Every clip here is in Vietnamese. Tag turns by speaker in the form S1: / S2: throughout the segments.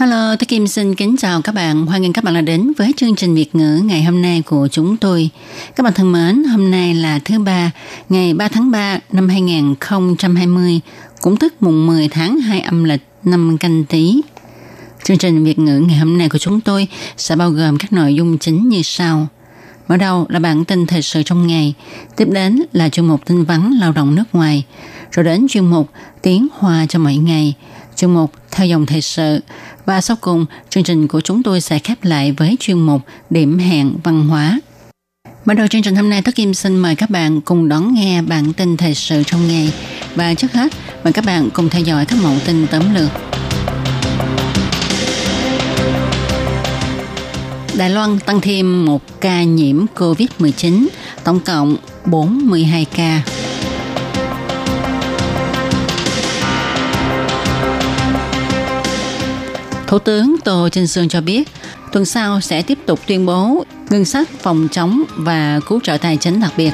S1: Hello, tôi Kim xin kính chào các bạn. Hoan nghênh các bạn đã đến với chương trình Việt ngữ ngày hôm nay của chúng tôi. Các bạn thân mến, hôm nay là thứ ba, ngày 3 tháng 3 năm 2020, cũng tức mùng 10 tháng 2 âm lịch năm canh tí. Chương trình Việt ngữ ngày hôm nay của chúng tôi sẽ bao gồm các nội dung chính như sau. Mở đầu là bản tin thời sự trong ngày, tiếp đến là chuyên mục tin vắn lao động nước ngoài, rồi đến chuyên mục tiếng hoa cho mỗi ngày, chuyên mục theo dòng thời sự và sau cùng chương trình của chúng tôi sẽ khép lại với chuyên mục điểm hẹn văn hóa. Mở đầu chương trình hôm nay, Tất Kim xin mời các bạn cùng đón nghe bản tin thời sự trong ngày. Và trước hết, mời các bạn cùng theo dõi các mẫu tin tóm lược. Đài Loan tăng thêm một ca nhiễm COVID-19, tổng cộng 42 ca. Thủ tướng Tô Trinh Sương cho biết, tuần sau sẽ tiếp tục tuyên bố ngân sách phòng chống và cứu trợ tài chính đặc biệt.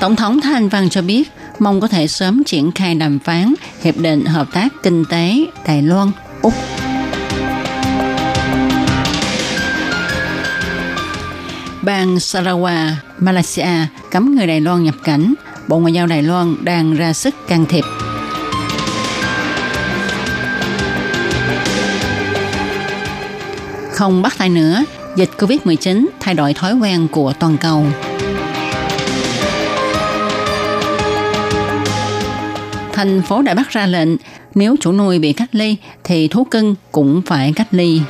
S1: Tổng thống Thanh Văn cho biết, mong có thể sớm triển khai đàm phán Hiệp định Hợp tác Kinh tế Đài Loan, Úc. Bang Sarawak, Malaysia cấm người Đài Loan nhập cảnh. Bộ Ngoại giao Đài Loan đang ra sức can thiệp. Không bắt tay nữa, dịch COVID-19 thay đổi thói quen của toàn cầu. Thành phố Đài Bắc ra lệnh, nếu chủ nuôi bị cách ly thì thú cưng cũng phải cách ly.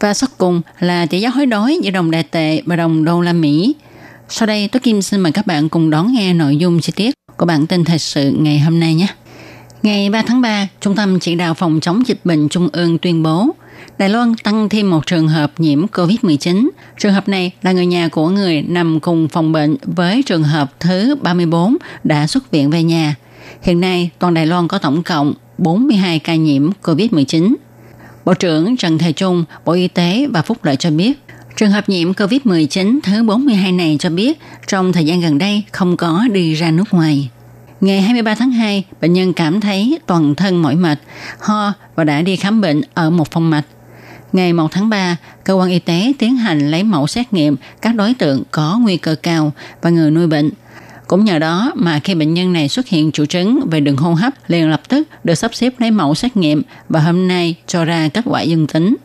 S1: Và sau cùng là tỷ giá hối đoái giữa đồng đại tệ và đồng đô la Mỹ. Sau đây, tôi Kim xin mời các bạn cùng đón nghe nội dung chi tiết của bản tin thời sự ngày hôm nay nhé. Ngày 3 tháng 3, Trung tâm Chỉ đạo Phòng chống dịch bệnh Trung ương tuyên bố Đài Loan tăng thêm một trường hợp nhiễm COVID-19. Trường hợp này là người nhà của người nằm cùng phòng bệnh với trường hợp thứ 34 đã xuất viện về nhà. Hiện nay, toàn Đài Loan có tổng cộng 42 ca nhiễm COVID-19. Bộ trưởng Trần Thầy Trung, Bộ Y tế và Phúc Lợi cho biết, trường hợp nhiễm COVID-19 thứ 42 này cho biết trong thời gian gần đây không có đi ra nước ngoài. Ngày 23 tháng 2, bệnh nhân cảm thấy toàn thân mỏi mệt, ho và đã đi khám bệnh ở một phòng mạch. Ngày 1 tháng 3, cơ quan y tế tiến hành lấy mẫu xét nghiệm các đối tượng có nguy cơ cao và người nuôi bệnh. Cũng nhờ đó mà khi bệnh nhân này xuất hiện triệu chứng về đường hô hấp liền lập tức được sắp xếp lấy mẫu xét nghiệm và hôm nay cho ra kết quả dương tính.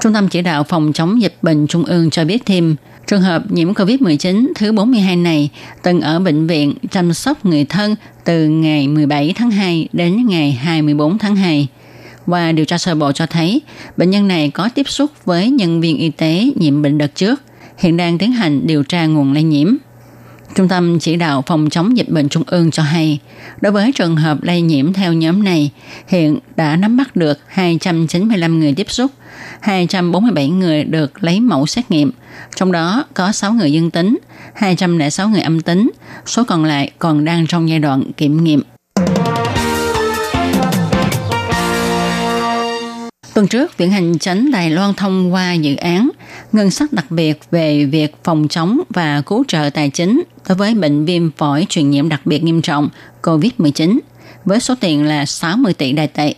S1: Trung tâm chỉ đạo phòng chống dịch bệnh Trung ương cho biết thêm, trường hợp nhiễm COVID-19 thứ 42 này từng ở bệnh viện chăm sóc người thân từ ngày 17 tháng 2 đến ngày 24 tháng 2. Và điều tra sơ bộ cho thấy bệnh nhân này có tiếp xúc với nhân viên y tế nhiễm bệnh đợt trước, hiện đang tiến hành điều tra nguồn lây nhiễm. Trung tâm chỉ đạo phòng chống dịch bệnh trung ương cho hay, đối với trường hợp lây nhiễm theo nhóm này, hiện đã nắm bắt được 295 người tiếp xúc, 247 người được lấy mẫu xét nghiệm, trong đó có 6 người dương tính, 206 người âm tính, số còn lại còn đang trong giai đoạn kiểm nghiệm. Tuần trước, Viện Hành Chánh Đài Loan thông qua dự án ngân sách đặc biệt về việc phòng chống và cứu trợ tài chính đối với bệnh viêm phổi truyền nhiễm đặc biệt nghiêm trọng COVID-19 với số tiền là 60 tỷ đài tệ.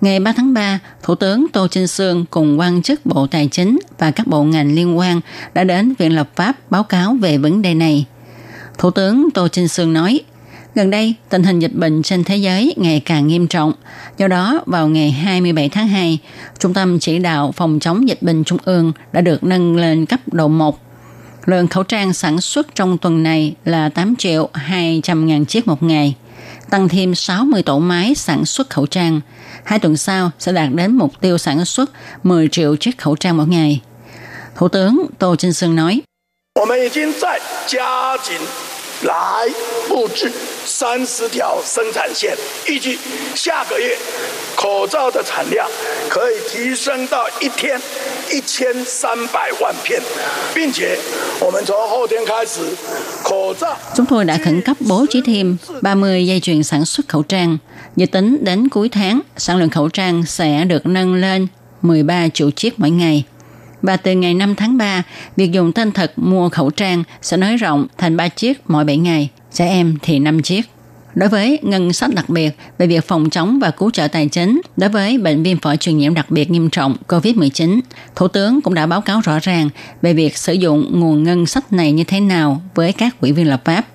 S1: Ngày 3 tháng 3, Thủ tướng Tô Trinh Sương cùng quan chức Bộ Tài chính và các bộ ngành liên quan đã đến Viện Lập pháp báo cáo về vấn đề này. Thủ tướng Tô Trinh Sương nói, Gần đây, tình hình dịch bệnh trên thế giới ngày càng nghiêm trọng. Do đó, vào ngày 27 tháng 2, Trung tâm Chỉ đạo Phòng chống dịch bệnh Trung ương đã được nâng lên cấp độ 1. Lượng khẩu trang sản xuất trong tuần này là 8 triệu 200 ngàn chiếc một ngày, tăng thêm 60 tổ máy sản xuất khẩu trang. Hai tuần sau sẽ đạt đến mục tiêu sản xuất 10 triệu chiếc khẩu trang mỗi ngày. Thủ tướng Tô Trinh Sương nói,
S2: 来布置 三十条生产线，预计下个月口罩的产量可以提升到一天一千三百万片，并且我们从后天开始，口罩。
S1: Chúng tôi đã khẩn cấp bố trí thêm 30 dây chuyền sản xuất khẩu trang. Dự tính đến cuối tháng, sản lượng khẩu trang sẽ được nâng lên 13 triệu chiếc mỗi ngày. Và từ ngày 5 tháng 3, việc dùng tên thật mua khẩu trang sẽ nới rộng thành 3 chiếc mỗi 7 ngày, trẻ em thì 5 chiếc. Đối với ngân sách đặc biệt về việc phòng chống và cứu trợ tài chính đối với bệnh viêm phổi truyền nhiễm đặc biệt nghiêm trọng COVID-19, Thủ tướng cũng đã báo cáo rõ ràng về việc sử dụng nguồn ngân sách này như thế nào với các quỹ viên lập pháp.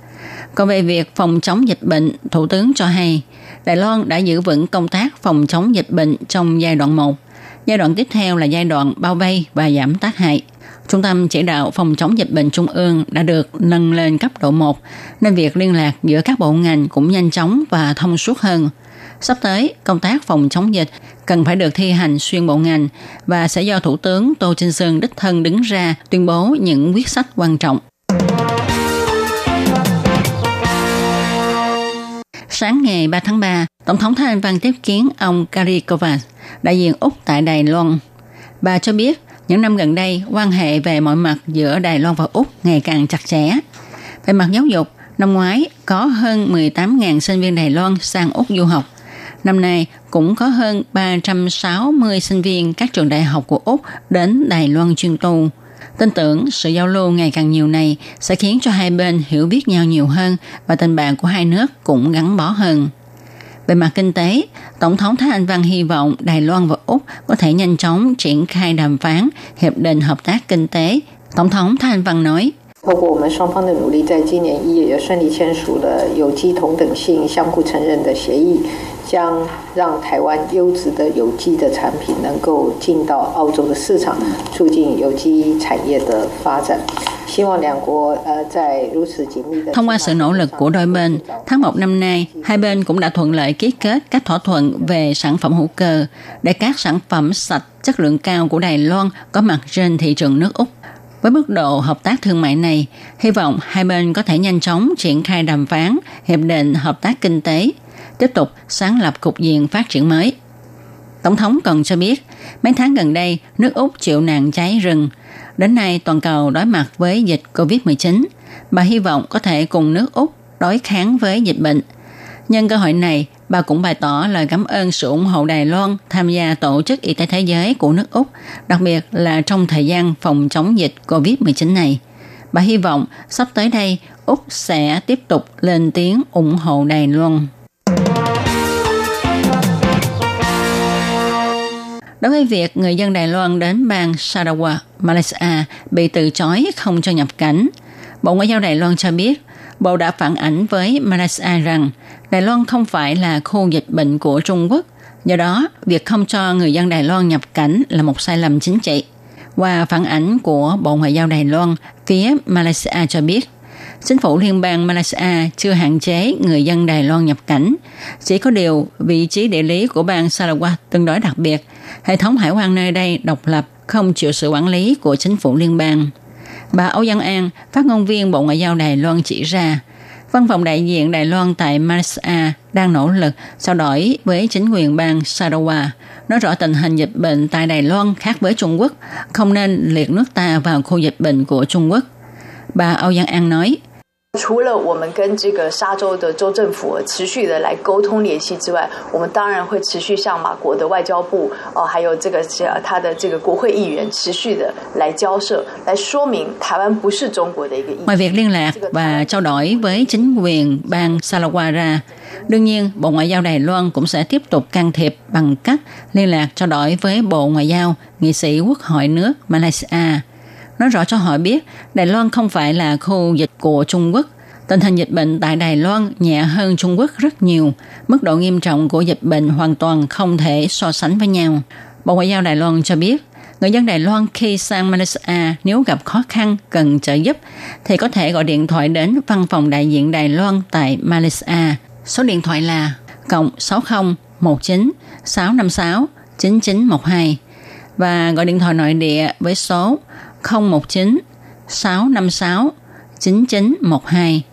S1: Còn về việc phòng chống dịch bệnh, Thủ tướng cho hay, Đài Loan đã giữ vững công tác phòng chống dịch bệnh trong giai đoạn 1 Giai đoạn tiếp theo là giai đoạn bao vây và giảm tác hại. Trung tâm chỉ đạo phòng chống dịch bệnh trung ương đã được nâng lên cấp độ 1, nên việc liên lạc giữa các bộ ngành cũng nhanh chóng và thông suốt hơn. Sắp tới, công tác phòng chống dịch cần phải được thi hành xuyên bộ ngành và sẽ do Thủ tướng Tô Trinh Sơn đích thân đứng ra tuyên bố những quyết sách quan trọng. Sáng ngày 3 tháng 3, Tổng thống Thái Anh Văn tiếp kiến ông Gary Kovacs, đại diện Úc tại Đài Loan. Bà cho biết, những năm gần đây, quan hệ về mọi mặt giữa Đài Loan và Úc ngày càng chặt chẽ. Về mặt giáo dục, năm ngoái có hơn 18.000 sinh viên Đài Loan sang Úc du học. Năm nay cũng có hơn 360 sinh viên các trường đại học của Úc đến Đài Loan chuyên tu. Tin tưởng sự giao lưu ngày càng nhiều này sẽ khiến cho hai bên hiểu biết nhau nhiều hơn và tình bạn của hai nước cũng gắn bó hơn. Về mặt kinh tế, Tổng thống Thái Anh Văn hy vọng Đài Loan và Úc có thể nhanh chóng triển khai đàm phán hiệp định hợp tác kinh tế. Tổng thống Thái Anh Văn nói,
S3: 透过我们双方的努力，在今年一月顺利签署了有机同等性相互承认的协议，将让台湾优质的有机的产品能够进到澳洲的市场，促进有机产业的发展。
S1: Thông qua sự nỗ lực của đôi bên, tháng 1 năm nay, hai bên cũng đã thuận lợi ký kết các thỏa thuận về sản phẩm hữu cơ để các sản phẩm sạch chất lượng cao của Đài Loan có mặt trên thị trường nước Úc. với mức độ hợp tác thương mại này, hy vọng hai bên có thể nhanh chóng triển khai đàm phán hiệp định hợp tác kinh tế, tiếp tục sáng lập cục diện phát triển mới. Tổng thống còn cho biết, mấy tháng gần đây, nước Úc chịu nạn cháy rừng. Đến nay, toàn cầu đối mặt với dịch COVID-19. Bà hy vọng có thể cùng nước Úc đối kháng với dịch bệnh. Nhân cơ hội này, bà cũng bày tỏ lời cảm ơn sự ủng hộ Đài Loan tham gia Tổ chức Y tế Thế giới của nước Úc, đặc biệt là trong thời gian phòng chống dịch COVID-19 này. Bà hy vọng sắp tới đây, Úc sẽ tiếp tục lên tiếng ủng hộ Đài Loan. Đối với việc người dân Đài Loan đến bang Sarawak, Malaysia bị từ chối không cho nhập cảnh, Bộ Ngoại giao Đài Loan cho biết, Bộ đã phản ảnh với Malaysia rằng Đài Loan không phải là khu dịch bệnh của Trung Quốc, do đó việc không cho người dân Đài Loan nhập cảnh là một sai lầm chính trị. Qua phản ảnh của Bộ Ngoại giao Đài Loan, phía Malaysia cho biết, chính phủ liên bang Malaysia chưa hạn chế người dân Đài Loan nhập cảnh. Chỉ có điều vị trí địa lý của bang Sarawak tương đối đặc biệt. Hệ thống hải quan nơi đây độc lập, không chịu sự quản lý của chính phủ liên bang. Bà Âu Văn An, phát ngôn viên Bộ Ngoại giao Đài Loan chỉ ra, Văn phòng đại diện Đài Loan tại Malaysia đang nỗ lực trao đổi với chính quyền bang Sarawak, nói rõ tình hình dịch bệnh tại Đài Loan khác với Trung Quốc, không nên liệt nước ta vào khu dịch bệnh của Trung Quốc. Bà Âu Giang An nói,
S4: 除了我们跟这个沙州的州政府持续的来沟通联系之外，我们当然会持续向马国的外交部哦，还有这个他的这个国会议员持续的来交涉，来说明台湾不是中国的一个。
S1: Ngoài việc liên lạc và trao đổi với chính quyền bang Sarawak ra, đương nhiên Bộ Ngoại giao Đài Loan cũng sẽ tiếp tục can thiệp bằng cách liên lạc trao đổi với Bộ Ngoại giao, nghị sĩ Quốc hội nước Malaysia nói rõ cho họ biết Đài Loan không phải là khu dịch của Trung Quốc. Tình hình dịch bệnh tại Đài Loan nhẹ hơn Trung Quốc rất nhiều. Mức độ nghiêm trọng của dịch bệnh hoàn toàn không thể so sánh với nhau. Bộ Ngoại giao Đài Loan cho biết, người dân Đài Loan khi sang Malaysia nếu gặp khó khăn cần trợ giúp thì có thể gọi điện thoại đến văn phòng đại diện Đài Loan tại Malaysia. Số điện thoại là cộng 60 19 656 9912 và gọi điện thoại nội địa với số 019 656 9912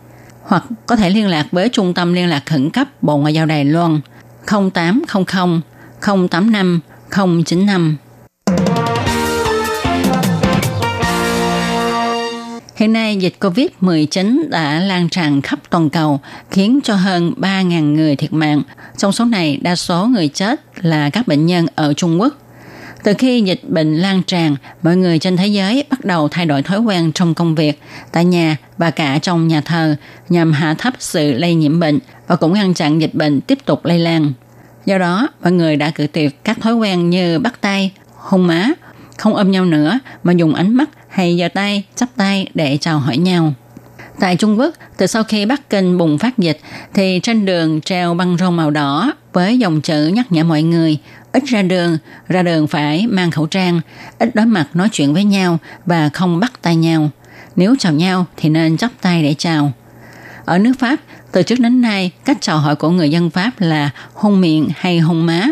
S1: hoặc có thể liên lạc với Trung tâm Liên lạc Khẩn cấp Bộ Ngoại giao Đài Loan 0800 085 095. Hiện nay, dịch COVID-19 đã lan tràn khắp toàn cầu, khiến cho hơn 3.000 người thiệt mạng. Trong số này, đa số người chết là các bệnh nhân ở Trung Quốc. Từ khi dịch bệnh lan tràn, mọi người trên thế giới bắt đầu thay đổi thói quen trong công việc, tại nhà và cả trong nhà thờ nhằm hạ thấp sự lây nhiễm bệnh và cũng ngăn chặn dịch bệnh tiếp tục lây lan. Do đó, mọi người đã cử tuyệt các thói quen như bắt tay, hôn má, không ôm nhau nữa mà dùng ánh mắt hay giơ tay, chắp tay để chào hỏi nhau. Tại Trung Quốc, từ sau khi Bắc Kinh bùng phát dịch, thì trên đường treo băng rôn màu đỏ với dòng chữ nhắc nhở mọi người ít ra đường, ra đường phải mang khẩu trang, ít đối mặt nói chuyện với nhau và không bắt tay nhau. Nếu chào nhau thì nên chắp tay để chào. Ở nước Pháp, từ trước đến nay, cách chào hỏi của người dân Pháp là hôn miệng hay hôn má.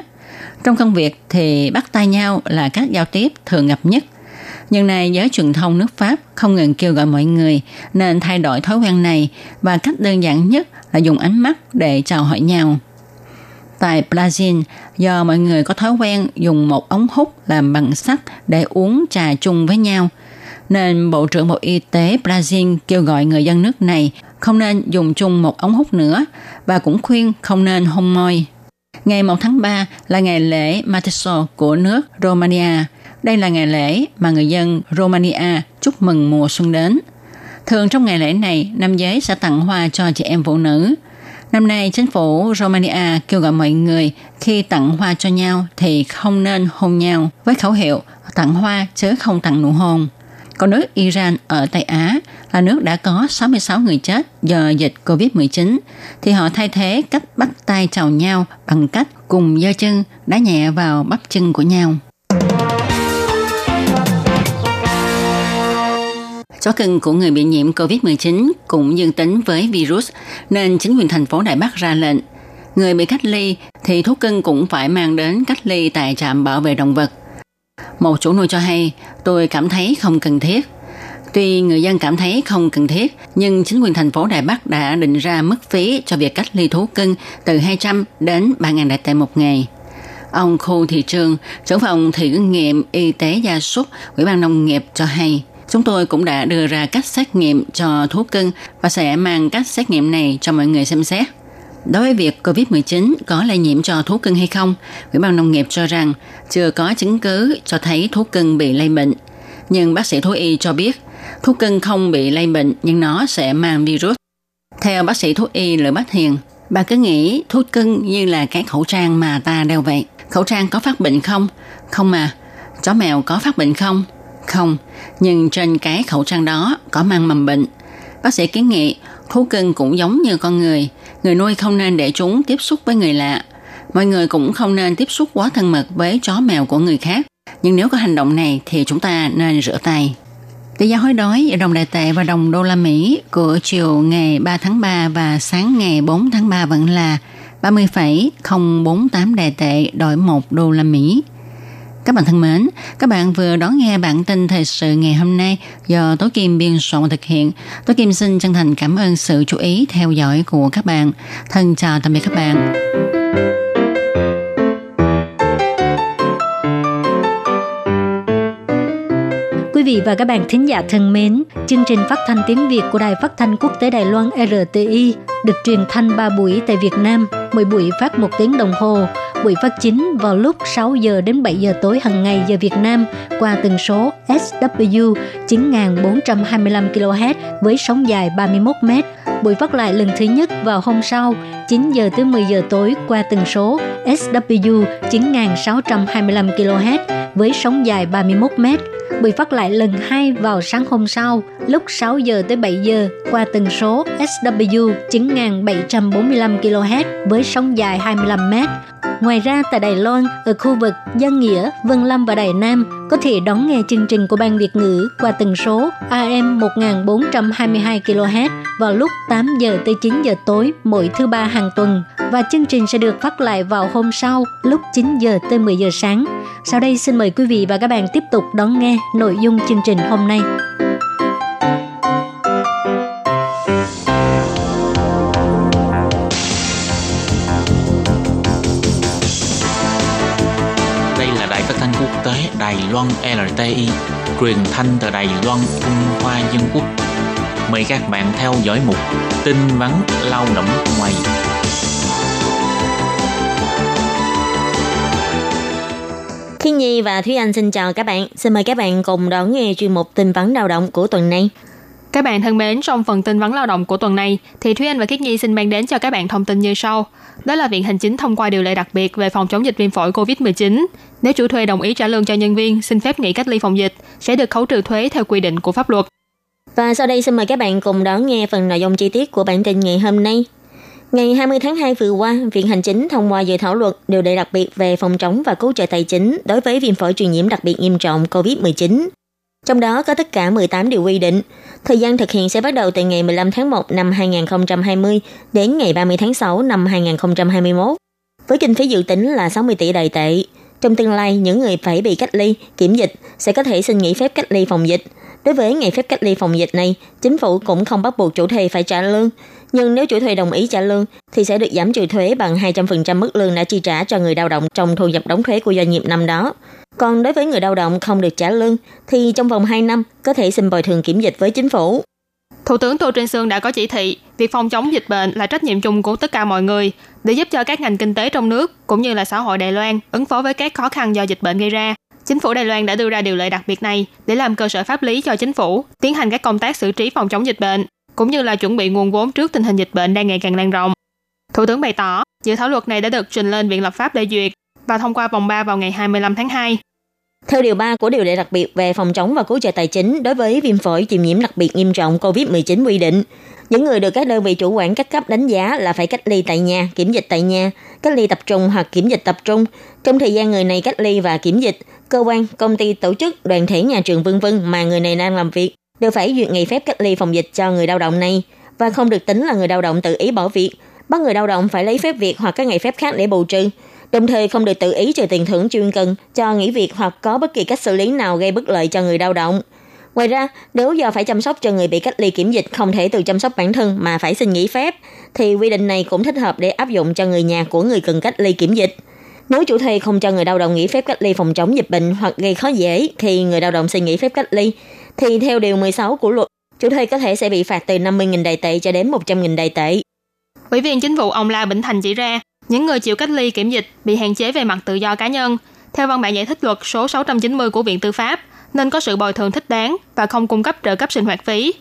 S1: Trong công việc thì bắt tay nhau là cách giao tiếp thường gặp nhất. Nhưng này giới truyền thông nước Pháp không ngừng kêu gọi mọi người nên thay đổi thói quen này và cách đơn giản nhất là dùng ánh mắt để chào hỏi nhau. Tại Brazil, do mọi người có thói quen dùng một ống hút làm bằng sắt để uống trà chung với nhau, nên Bộ trưởng Bộ Y tế Brazil kêu gọi người dân nước này không nên dùng chung một ống hút nữa và cũng khuyên không nên hôn môi. Ngày 1 tháng 3 là ngày lễ Mateso của nước Romania. Đây là ngày lễ mà người dân Romania chúc mừng mùa xuân đến. Thường trong ngày lễ này, nam giới sẽ tặng hoa cho chị em phụ nữ. Năm nay, chính phủ Romania kêu gọi mọi người khi tặng hoa cho nhau thì không nên hôn nhau với khẩu hiệu tặng hoa chứ không tặng nụ hôn. Còn nước Iran ở Tây Á là nước đã có 66 người chết do dịch COVID-19, thì họ thay thế cách bắt tay chào nhau bằng cách cùng giơ chân đá nhẹ vào bắp chân của nhau. Chó cưng của người bị nhiễm COVID-19 cũng dương tính với virus, nên chính quyền thành phố Đài Bắc ra lệnh. Người bị cách ly thì thú cưng cũng phải mang đến cách ly tại trạm bảo vệ động vật. Một chủ nuôi cho hay, tôi cảm thấy không cần thiết. Tuy người dân cảm thấy không cần thiết, nhưng chính quyền thành phố Đài Bắc đã định ra mức phí cho việc cách ly thú cưng từ 200 đến 3.000 đại tệ một ngày. Ông Khu Thị Trường, trưởng phòng thử nghiệm y tế gia súc, Ủy ban Nông nghiệp cho hay, chúng tôi cũng đã đưa ra cách xét nghiệm cho thú cưng và sẽ mang cách xét nghiệm này cho mọi người xem xét. Đối với việc COVID-19 có lây nhiễm cho thú cưng hay không, Ủy ban Nông nghiệp cho rằng chưa có chứng cứ cho thấy thú cưng bị lây bệnh. Nhưng bác sĩ thú y cho biết, thú cưng không bị lây bệnh nhưng nó sẽ mang virus. Theo bác sĩ thú y Lữ Bách Hiền, bà cứ nghĩ thú cưng như là cái khẩu trang mà ta đeo vậy. Khẩu trang có phát bệnh không? Không mà. Chó mèo có phát bệnh không? Không. Nhưng trên cái khẩu trang đó có mang mầm bệnh. Bác sĩ kiến nghị thú cưng cũng giống như con người. Người nuôi không nên để chúng tiếp xúc với người lạ. Mọi người cũng không nên tiếp xúc quá thân mật với chó mèo của người khác. Nhưng nếu có hành động này thì chúng ta nên rửa tay. Tỷ giá hối đoái giữa đồng đại tệ và đồng đô la Mỹ của chiều ngày 3 tháng 3 và sáng ngày 4 tháng 3 vẫn là 30,048 đại tệ đổi 1 đô la Mỹ. Các bạn thân mến, các bạn vừa đón nghe bản tin thời sự ngày hôm nay do Tố Kim biên soạn thực hiện. Tố Kim xin chân thành cảm ơn sự chú ý theo dõi của các bạn. Thân chào tạm biệt các bạn.
S5: Quý vị và các bạn thính giả thân mến, chương trình phát thanh tiếng Việt của Đài Phát thanh Quốc tế Đài Loan RTI được truyền thanh 3 buổi tại Việt Nam, 10 buổi phát một tiếng đồng hồ. Buổi phát chính vào lúc 6 giờ đến 7 giờ tối hàng ngày giờ Việt Nam qua tần số SW 9425 kHz với sóng dài 31 m. Buổi phát lại lần thứ nhất vào hôm sau 9 giờ tới 10 giờ tối qua tần số SW 9625 kHz với sóng dài 31 m bị phát lại lần 2 vào sáng hôm sau lúc 6 giờ tới 7 giờ qua tần số SW 9745 kHz với sóng dài 25 m. Ngoài ra tại Đài Loan, ở khu vực Giang Nghĩa, Vân Lâm và Đài Nam có thể đón nghe chương trình của Ban Việt ngữ qua tần số AM 1422 kHz vào lúc 8 giờ tới 9 giờ tối mỗi thứ ba hàng hàng tuần và chương trình sẽ được phát lại vào hôm sau lúc 9 giờ tới 10 giờ sáng. Sau đây xin mời quý vị và các bạn tiếp tục đón nghe nội dung chương trình hôm nay.
S6: Đây là đài phát thanh quốc tế Đài Loan LTI, truyền thanh từ Đài Loan, Trung Hoa Dân Quốc mời các bạn theo dõi mục tin vắn lao động ngoài
S7: Thiên Nhi và Thúy Anh xin chào các bạn. Xin mời các bạn cùng đón nghe chuyên mục tin vắn lao động của tuần này.
S8: Các bạn thân mến, trong phần tin vắn lao động của tuần này, thì Thúy Anh và Khiết Nhi xin mang đến cho các bạn thông tin như sau. Đó là Viện Hành Chính thông qua điều lệ đặc biệt về phòng chống dịch viêm phổi COVID-19. Nếu chủ thuê đồng ý trả lương cho nhân viên xin phép nghỉ cách ly phòng dịch, sẽ được khấu trừ thuế theo quy định của pháp luật.
S7: Và sau đây xin mời các bạn cùng đón nghe phần nội dung chi tiết của bản tin ngày hôm nay. Ngày 20 tháng 2 vừa qua, Viện Hành Chính thông qua dự thảo luật điều lệ đặc biệt về phòng chống và cứu trợ tài chính đối với viêm phổi truyền nhiễm đặc biệt nghiêm trọng COVID-19. Trong đó có tất cả 18 điều quy định. Thời gian thực hiện sẽ bắt đầu từ ngày 15 tháng 1 năm 2020 đến ngày 30 tháng 6 năm 2021. Với kinh phí dự tính là 60 tỷ đại tệ. Trong tương lai, những người phải bị cách ly, kiểm dịch sẽ có thể xin nghỉ phép cách ly phòng dịch. Đối với ngày phép cách ly phòng dịch này, chính phủ cũng không bắt buộc chủ thể phải trả lương. Nhưng nếu chủ thuê đồng ý trả lương, thì sẽ được giảm trừ thuế bằng 200% mức lương đã chi trả cho người lao động trong thu nhập đóng thuế của doanh nghiệp năm đó. Còn đối với người lao động không được trả lương, thì trong vòng 2 năm có thể xin bồi thường kiểm dịch với chính phủ.
S8: Thủ tướng Tô Trinh Sương đã có chỉ thị, việc phòng chống dịch bệnh là trách nhiệm chung của tất cả mọi người để giúp cho các ngành kinh tế trong nước cũng như là xã hội Đài Loan ứng phó với các khó khăn do dịch bệnh gây ra. Chính phủ Đài Loan đã đưa ra điều lệ đặc biệt này để làm cơ sở pháp lý cho chính phủ tiến hành các công tác xử trí phòng chống dịch bệnh cũng như là chuẩn bị nguồn vốn trước tình hình dịch bệnh đang ngày càng lan rộng. Thủ tướng bày tỏ, dự thảo luật này đã được trình lên Viện lập pháp để duyệt và thông qua vòng 3 vào ngày 25 tháng 2.
S7: Theo điều 3 của điều lệ đặc biệt về phòng chống và cứu trợ tài chính đối với viêm phổi truyền nhiễm đặc biệt nghiêm trọng COVID-19 quy định, những người được các đơn vị chủ quản các cấp đánh giá là phải cách ly tại nhà, kiểm dịch tại nhà, cách ly tập trung hoặc kiểm dịch tập trung. Trong thời gian người này cách ly và kiểm dịch, cơ quan, công ty, tổ chức, đoàn thể nhà trường vân vân mà người này đang làm việc đều phải duyệt ngày phép cách ly phòng dịch cho người lao động này và không được tính là người lao động tự ý bỏ việc. Bắt người lao động phải lấy phép việc hoặc các ngày phép khác để bù trừ đồng thời không được tự ý trừ tiền thưởng chuyên cần cho nghỉ việc hoặc có bất kỳ cách xử lý nào gây bất lợi cho người lao động. Ngoài ra, nếu do phải chăm sóc cho người bị cách ly kiểm dịch không thể tự chăm sóc bản thân mà phải xin nghỉ phép, thì quy định này cũng thích hợp để áp dụng cho người nhà của người cần cách ly kiểm dịch. Nếu chủ thuê không cho người lao động nghỉ phép cách ly phòng chống dịch bệnh hoặc gây khó dễ khi người lao động xin nghỉ phép cách ly, thì theo điều 16 của luật, chủ thuê có thể sẽ bị phạt từ 50.000 đại tệ cho đến 100.000 đại tệ.
S8: Ủy viên chính phủ ông La Bình Thành chỉ ra, những người chịu cách ly kiểm dịch bị hạn chế về mặt tự do cá nhân. Theo văn bản giải thích luật số 690 của Viện Tư pháp, nên có sự bồi thường thích đáng và không cung cấp trợ cấp sinh hoạt phí.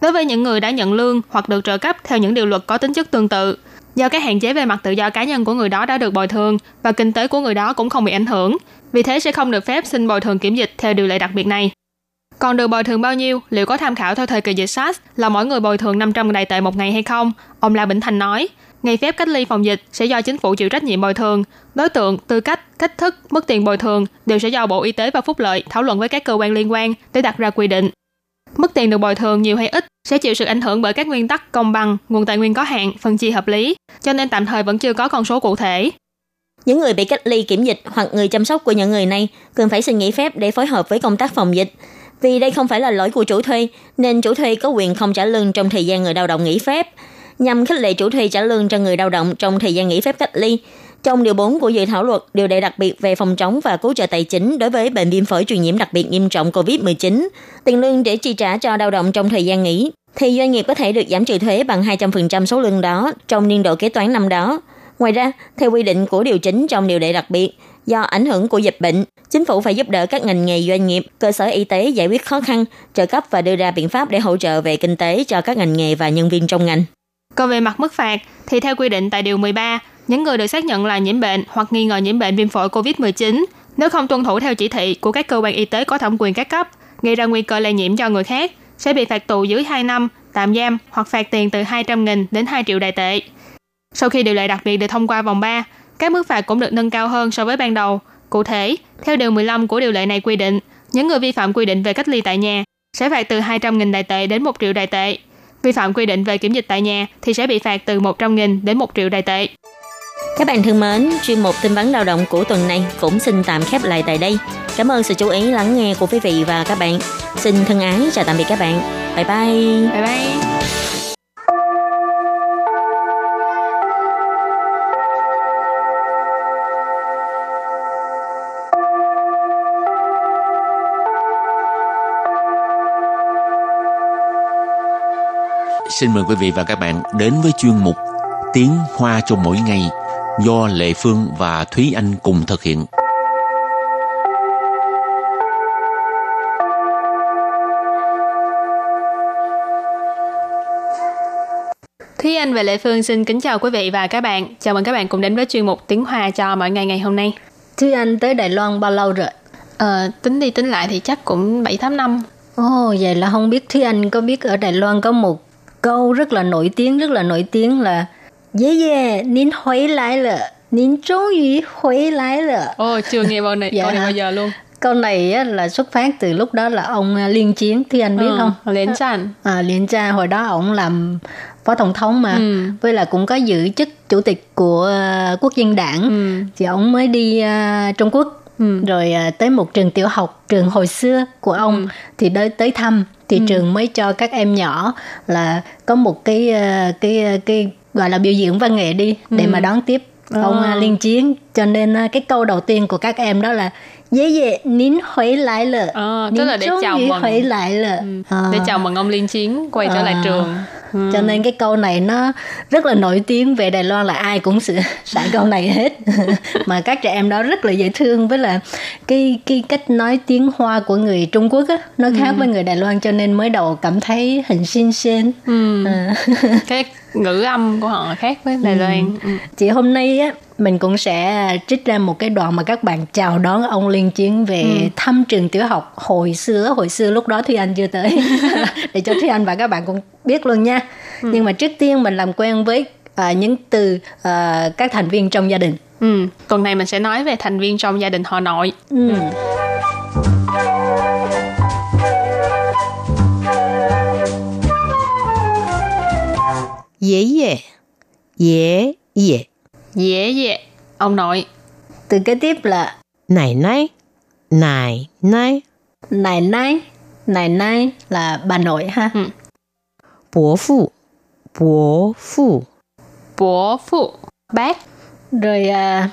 S8: Đối với những người đã nhận lương hoặc được trợ cấp theo những điều luật có tính chất tương tự, do các hạn chế về mặt tự do cá nhân của người đó đã được bồi thường và kinh tế của người đó cũng không bị ảnh hưởng, vì thế sẽ không được phép xin bồi thường kiểm dịch theo điều lệ đặc biệt này. Còn được bồi thường bao nhiêu, liệu có tham khảo theo thời kỳ dịch SARS là mỗi người bồi thường 500 đại tệ một ngày hay không? Ông La Bình Thành nói, ngày phép cách ly phòng dịch sẽ do chính phủ chịu trách nhiệm bồi thường. Đối tượng, tư cách, cách thức, mức tiền bồi thường đều sẽ do Bộ Y tế và Phúc lợi thảo luận với các cơ quan liên quan để đặt ra quy định. Mức tiền được bồi thường nhiều hay ít sẽ chịu sự ảnh hưởng bởi các nguyên tắc công bằng, nguồn tài nguyên có hạn, phân chia hợp lý, cho nên tạm thời vẫn chưa có con số cụ thể.
S7: Những người bị cách ly kiểm dịch hoặc người chăm sóc của những người này cần phải xin nghỉ phép để phối hợp với công tác phòng dịch. Vì đây không phải là lỗi của chủ thuê, nên chủ thuê có quyền không trả lương trong thời gian người lao động nghỉ phép nhằm khích lệ chủ thuê trả lương cho người lao động trong thời gian nghỉ phép cách ly. Trong điều 4 của dự thảo luật, điều lệ đặc biệt về phòng chống và cứu trợ tài chính đối với bệnh viêm phổi truyền nhiễm đặc biệt nghiêm trọng COVID-19, tiền lương để chi trả cho lao động trong thời gian nghỉ, thì doanh nghiệp có thể được giảm trừ thuế bằng 200% số lương đó trong niên độ kế toán năm đó. Ngoài ra, theo quy định của điều chính trong điều lệ đặc biệt, do ảnh hưởng của dịch bệnh, chính phủ phải giúp đỡ các ngành nghề doanh nghiệp, cơ sở y tế giải quyết khó khăn, trợ cấp và đưa ra biện pháp để hỗ trợ về kinh tế cho các ngành nghề và nhân viên trong ngành.
S8: Còn về mặt mức phạt, thì theo quy định tại Điều 13, những người được xác nhận là nhiễm bệnh hoặc nghi ngờ nhiễm bệnh viêm phổi COVID-19 nếu không tuân thủ theo chỉ thị của các cơ quan y tế có thẩm quyền các cấp, gây ra nguy cơ lây nhiễm cho người khác, sẽ bị phạt tù dưới 2 năm, tạm giam hoặc phạt tiền từ 200.000 đến 2 triệu đại tệ. Sau khi điều lệ đặc biệt được thông qua vòng 3, các mức phạt cũng được nâng cao hơn so với ban đầu. Cụ thể, theo điều 15 của điều lệ này quy định, những người vi phạm quy định về cách ly tại nhà sẽ phạt từ 200.000 đại tệ đến 1 triệu đại tệ. Vi phạm quy định về kiểm dịch tại nhà thì sẽ bị phạt từ 100.000 đến 1 triệu đại tệ.
S7: Các bạn thân mến, chuyên mục tin vắn lao động của tuần này cũng xin tạm khép lại tại đây. Cảm ơn sự chú ý lắng nghe của quý vị và các bạn. Xin thân ái chào tạm biệt các bạn. Bye bye.
S8: Bye bye.
S6: Xin mời quý vị và các bạn đến với chuyên mục Tiếng Hoa cho mỗi ngày do Lệ Phương và Thúy Anh cùng thực hiện.
S8: Thúy Anh và Lệ Phương xin kính chào quý vị và các bạn. Chào mừng các bạn cùng đến với chuyên mục Tiếng Hoa cho mỗi ngày ngày hôm nay.
S5: Thúy Anh tới Đài Loan bao lâu rồi?
S8: Ờ, tính đi tính lại thì chắc cũng 7-8 năm.
S5: Ồ, oh, vậy là không biết Thúy Anh có biết ở Đài Loan có một câu rất là nổi tiếng rất là nổi tiếng là yeah yeah nín huế lại là nín trốn ý huế lại là
S8: ồ oh, chưa nghe bao này dạ. câu này dạ. bao giờ luôn?
S5: Câu này á, là xuất phát từ lúc đó là ông à, liên chiến thì anh biết ừ, không?
S8: Liên chan
S5: à, liên chan hồi đó ông làm phó tổng thống mà. Ừ. với là cũng có giữ chức chủ tịch của à, quốc dân đảng. Ừ. thì ông mới đi uh, trung quốc ừ. rồi uh, tới một trường tiểu học trường hồi xưa của ông ừ. thì tới tới thăm thì ừ. trường mới cho các em nhỏ là có một cái uh, cái cái gọi là biểu diễn văn nghệ đi để ừ. mà đón tiếp à. ông uh, liên chiến cho nên cái câu đầu tiên của các em đó là dễ dễ nín hủy lại lợ
S8: à, tức là để chào mừng
S5: lại
S8: ừ. à. để chào mừng ông liên chiến quay trở lại trường
S5: ừ. cho nên cái câu này nó rất là nổi tiếng về Đài Loan là ai cũng sẽ xài câu này hết mà các trẻ em đó rất là dễ thương với là cái cái cách nói tiếng Hoa của người Trung Quốc á nó khác ừ. với người Đài Loan cho nên mới đầu cảm thấy hình xin xên
S8: ừ. à. cái ngữ âm của họ khác với Đài ừ. Loan ừ.
S5: chị hôm nay á mình cũng sẽ trích ra một cái đoạn mà các bạn chào đón ông liên chiến về ừ. thăm trường tiểu học hồi xưa hồi xưa lúc đó Thùy Anh chưa tới để cho Thùy Anh và các bạn cũng biết luôn nha ừ. nhưng mà trước tiên mình làm quen với uh, những từ uh, các thành viên trong gia đình
S8: ừ. tuần này mình sẽ nói về thành viên trong gia đình họ nội
S5: ừ.
S7: Yế yế Yế yế
S8: Dễ dễ, ông nội.
S5: Từ kế tiếp là
S7: Nải nái, nải nái.
S5: Nải nái, nải nái là bà nội ha. Ừ.
S7: Bố phụ, bố phụ.
S8: Bố phụ, bác.
S5: Rồi à,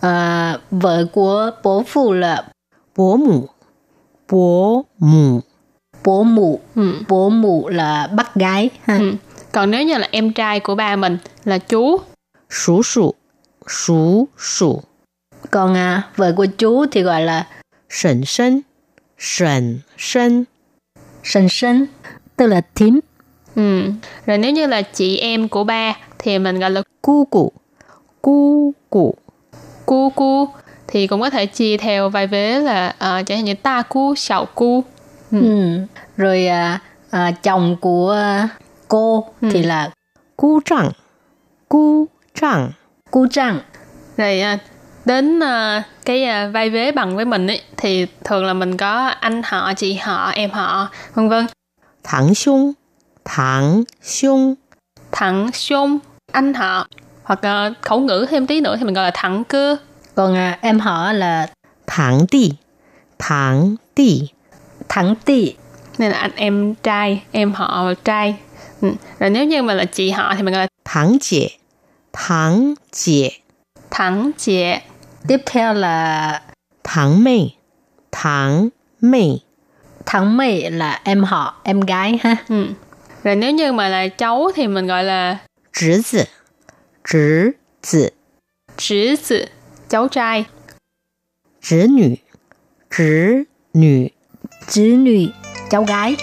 S5: à, vợ của bố phụ là
S7: bố mụ, bố mụ.
S5: Bố mụ, ừ. bố mụ là bác gái ha. Ừ.
S8: Còn nếu như là em trai của ba mình là chú.
S7: Sú sụ, Sú sủ.
S5: Còn à, vợ của chú thì gọi là
S7: Sần sân. Sần sân.
S5: Sần sân, tức là thím.
S8: Ừ. Rồi nếu như là chị em của ba thì mình gọi là
S7: cu cụ. Cu cụ.
S8: Cu cu thì cũng có thể chia theo vài vế là uh, chẳng hạn như ta cu, sạo cu.
S5: Ừ. ừ. Rồi à, à, chồng của cô ừ. thì là
S7: cu trăng. Cu trăng.
S5: Cu trăng.
S8: Rồi à, đến uh, cái uh, vai vế bằng với mình ấy thì thường là mình có anh họ chị họ em họ vân vân.
S7: Thằng xung. Thằng xung.
S8: Thằng xung. Anh họ. Hoặc uh, khẩu ngữ thêm tí nữa thì mình gọi là thằng cơ.
S5: Còn uh, em họ là
S7: thằng tỷ thằng tỷ
S5: thằng tỷ
S8: nên là anh em trai em họ trai ừ. rồi nếu như mà là chị họ thì mình gọi là
S7: chị Thắng chị
S8: Thắng chị
S5: Tiếp theo là
S7: Thắng mày. Thắng mày.
S5: Thắng mày là em họ, em gái ha.
S8: Ừ. Rồi nếu như mà là cháu thì mình gọi là
S7: Trữ tử. Trữ tử.
S8: Trữ tử Cháu trai.
S7: Trữ nữ. Trữ nữ.
S5: Trữ nữ Cháu gái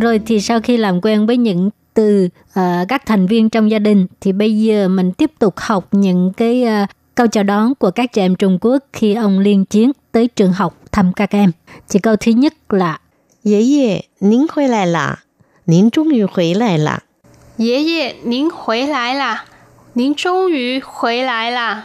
S5: Rồi thì sau khi làm quen với những từ uh, các thành viên trong gia đình thì bây giờ mình tiếp tục học những cái uh, câu chào đón của các trẻ em Trung Quốc khi ông liên chiến tới trường học thăm các em. Chỉ câu thứ nhất là
S7: Dễ dễ, nín khuấy lại là, nín trung yu khuấy lại là.
S8: Dễ dễ, nín khuấy lại là, nín trung yu khuấy lại là.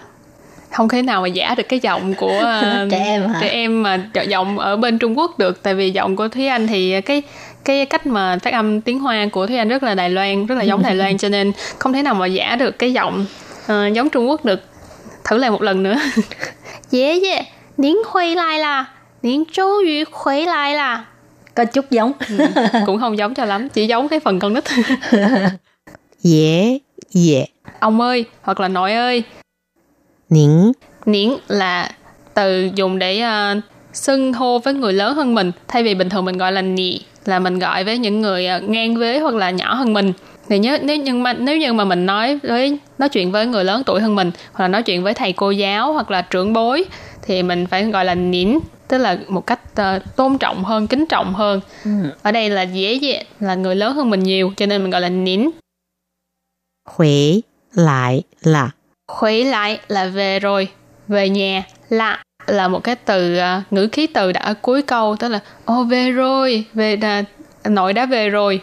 S8: Không thể nào mà giả được cái giọng của ờ,
S5: trẻ em hả?
S8: trẻ em mà giọng ở bên Trung Quốc được tại vì giọng của Thúy Anh thì cái cái cách mà phát âm tiếng Hoa của Thúy Anh rất là Đài Loan, rất là giống Đài Loan cho nên không thể nào mà giả được cái giọng uh, giống Trung Quốc được. Thử lại một lần nữa. Dễ dễ, nín huy lại là, nín chú yu huy lại là.
S5: Có chút giống.
S8: ừ, cũng không giống cho lắm, chỉ giống cái phần con nít.
S7: Dễ, dễ.
S8: Ông ơi, hoặc là nội ơi.
S7: Nín,
S8: niễn là từ dùng để uh, xưng hô với người lớn hơn mình thay vì bình thường mình gọi là nì là mình gọi với những người uh, ngang vế hoặc là nhỏ hơn mình. Thì nhớ nếu như mà nếu như mà mình nói với nói chuyện với người lớn tuổi hơn mình hoặc là nói chuyện với thầy cô giáo hoặc là trưởng bối thì mình phải gọi là nín tức là một cách uh, tôn trọng hơn kính trọng hơn. Ừ. ở đây là dễ dễ là người lớn hơn mình nhiều cho nên mình gọi là nín.
S9: Huế lại là?
S8: Huế lại là về rồi về nhà lạ là một cái từ uh, ngữ khí từ đã ở cuối câu tức là ô về rồi về là nội đã về rồi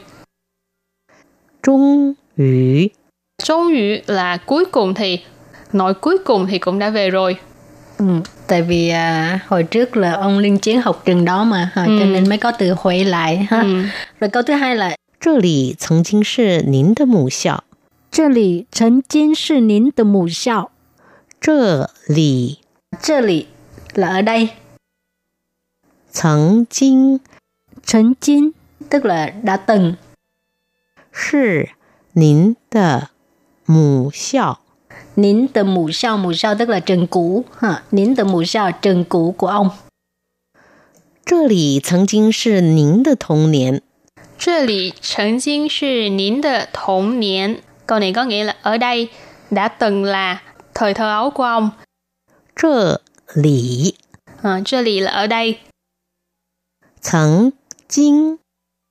S9: trung yu
S8: trung yu là cuối cùng thì nội cuối cùng thì cũng đã về rồi
S5: Ừ, tại vì à, hồi trước là ông liên chiến học trường đó mà ha, ừ. cho nên mới có từ huệ lại ha. Ừ. Rồi câu thứ hai là
S9: 这里曾经是您的母校。
S10: 这里曾经是您的母校。
S9: 这里，
S5: 这里 là ở đây.
S9: 曾经，
S10: 曾经
S5: tức là đã từng.
S9: 是您的母校。
S5: nín từ mù sao mù sao tức là trường cũ ha nín từ mù sao trường cũ của ông
S9: 这里曾经是您的童年。
S8: 这里曾经是您的童年。Câu này có nghĩa là ở đây đã từng là thời thơ ấu của ông.
S9: 这 里
S8: à, 这里 là ở đây.
S9: 曾经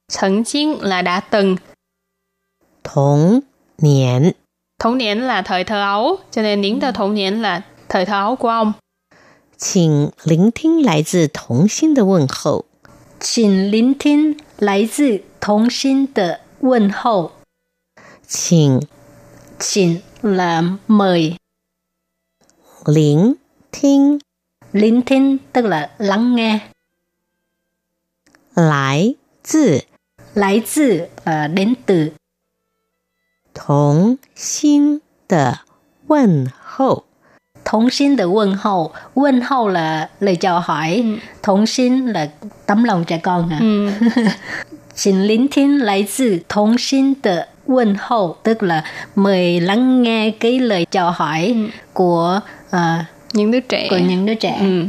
S8: 曾经 là đã từng.
S9: 童年
S8: 童niên là thời thơ ấu, cho nên nín tờ童niên là thời thơ ấu của ông.
S9: 请聆听来自童心的问候。
S5: 请聆听来自童心的问候。
S9: 请，
S5: 请 là mời.
S9: 聆听，
S5: Lắng thính tức là lắng nghe.
S9: Lái tự
S5: Lái tự là đến từ.
S9: Thống xin tờ quần hậu
S5: Thống xin tờ quần hậu Quần hậu là lời chào hỏi. Ừ. Thống xin là tấm lòng trẻ con à. Ừ. Xin lắng thính lái tự thống xin tờ quần hậu tức là mời lắng nghe cái lời chào hỏi ừ. của uh,
S8: những đứa trẻ
S5: của những đứa trẻ ừ.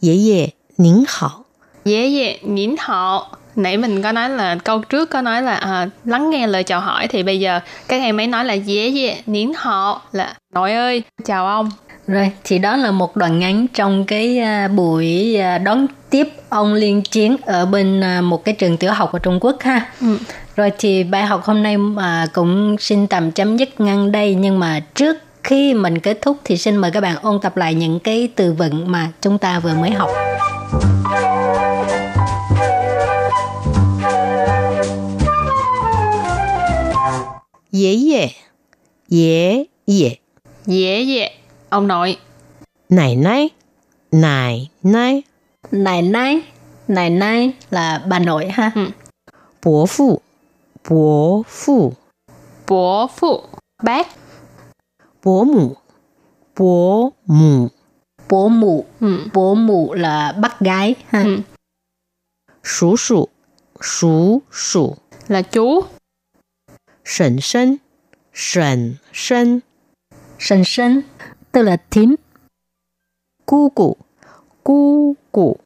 S9: dễ dễ nín hảo
S8: dễ dễ nín hảo nãy mình có nói là câu trước có nói là à, lắng nghe lời chào hỏi thì bây giờ các em ấy nói là dễ dễ nín họ là nội ơi chào ông
S5: rồi thì đó là một đoạn ngắn trong cái à, buổi à, đón tiếp ông liên chiến ở bên à, một cái trường tiểu học ở Trung Quốc ha. Ừ. Rồi thì bài học hôm nay mà cũng xin tạm chấm dứt ngang đây nhưng mà trước khi mình kết thúc thì xin mời các bạn ôn tập lại những cái từ vựng mà chúng ta vừa mới học.
S9: Dễ dễ. Dễ dễ.
S8: Dễ dễ. Ông nội.
S9: Nải nái Nải nái
S5: Nải nái Nải nái là bà nội ha. Ừ.
S9: Bố phụ. Bố phụ.
S8: Bố phụ. Bác
S9: bố mụ. Bố mụ.
S5: Bố mụ. Ừ. Bố mụ là bác gái ha. Ừ.
S9: Sú sụ sú sụ
S8: là chú.
S9: Sẩn sân. Sẩn sân.
S5: Sẩn sân tức là thím.
S9: Cu cụ. Cu cụ.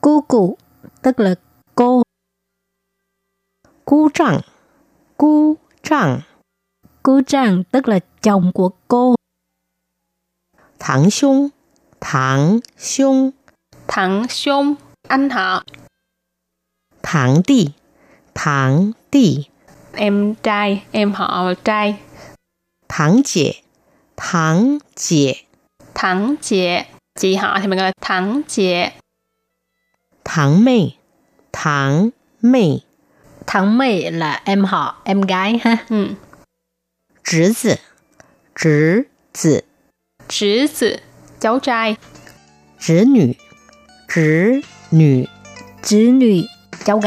S5: Cu cụ tức là cô.
S9: Cu chẳng cu chẳng
S5: Cú Trang tức là chồng của cô.
S9: Thẳng xung, thẳng xung.
S8: Thẳng xung, anh họ.
S9: Thẳng tỷ, thẳng tỷ.
S8: Em trai, em họ trai.
S9: Thẳng chị, thẳng chị.
S8: Thẳng chị, chị họ thì mình gọi là thẳng chị.
S9: Thẳng mây, thẳng mây.
S5: Thẳng mây là em họ, em gái ha. Ừ.
S9: 侄子、侄子、
S8: 侄子。交债，
S9: 侄女、侄女、
S5: 侄女。交。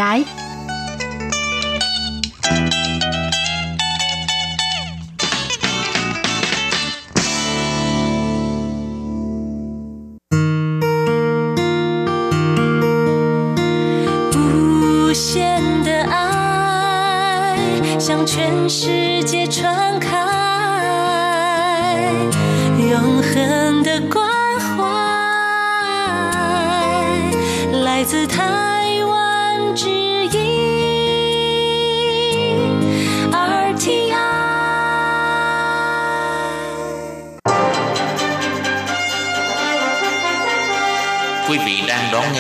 S5: 无限的
S6: 爱，像全世界。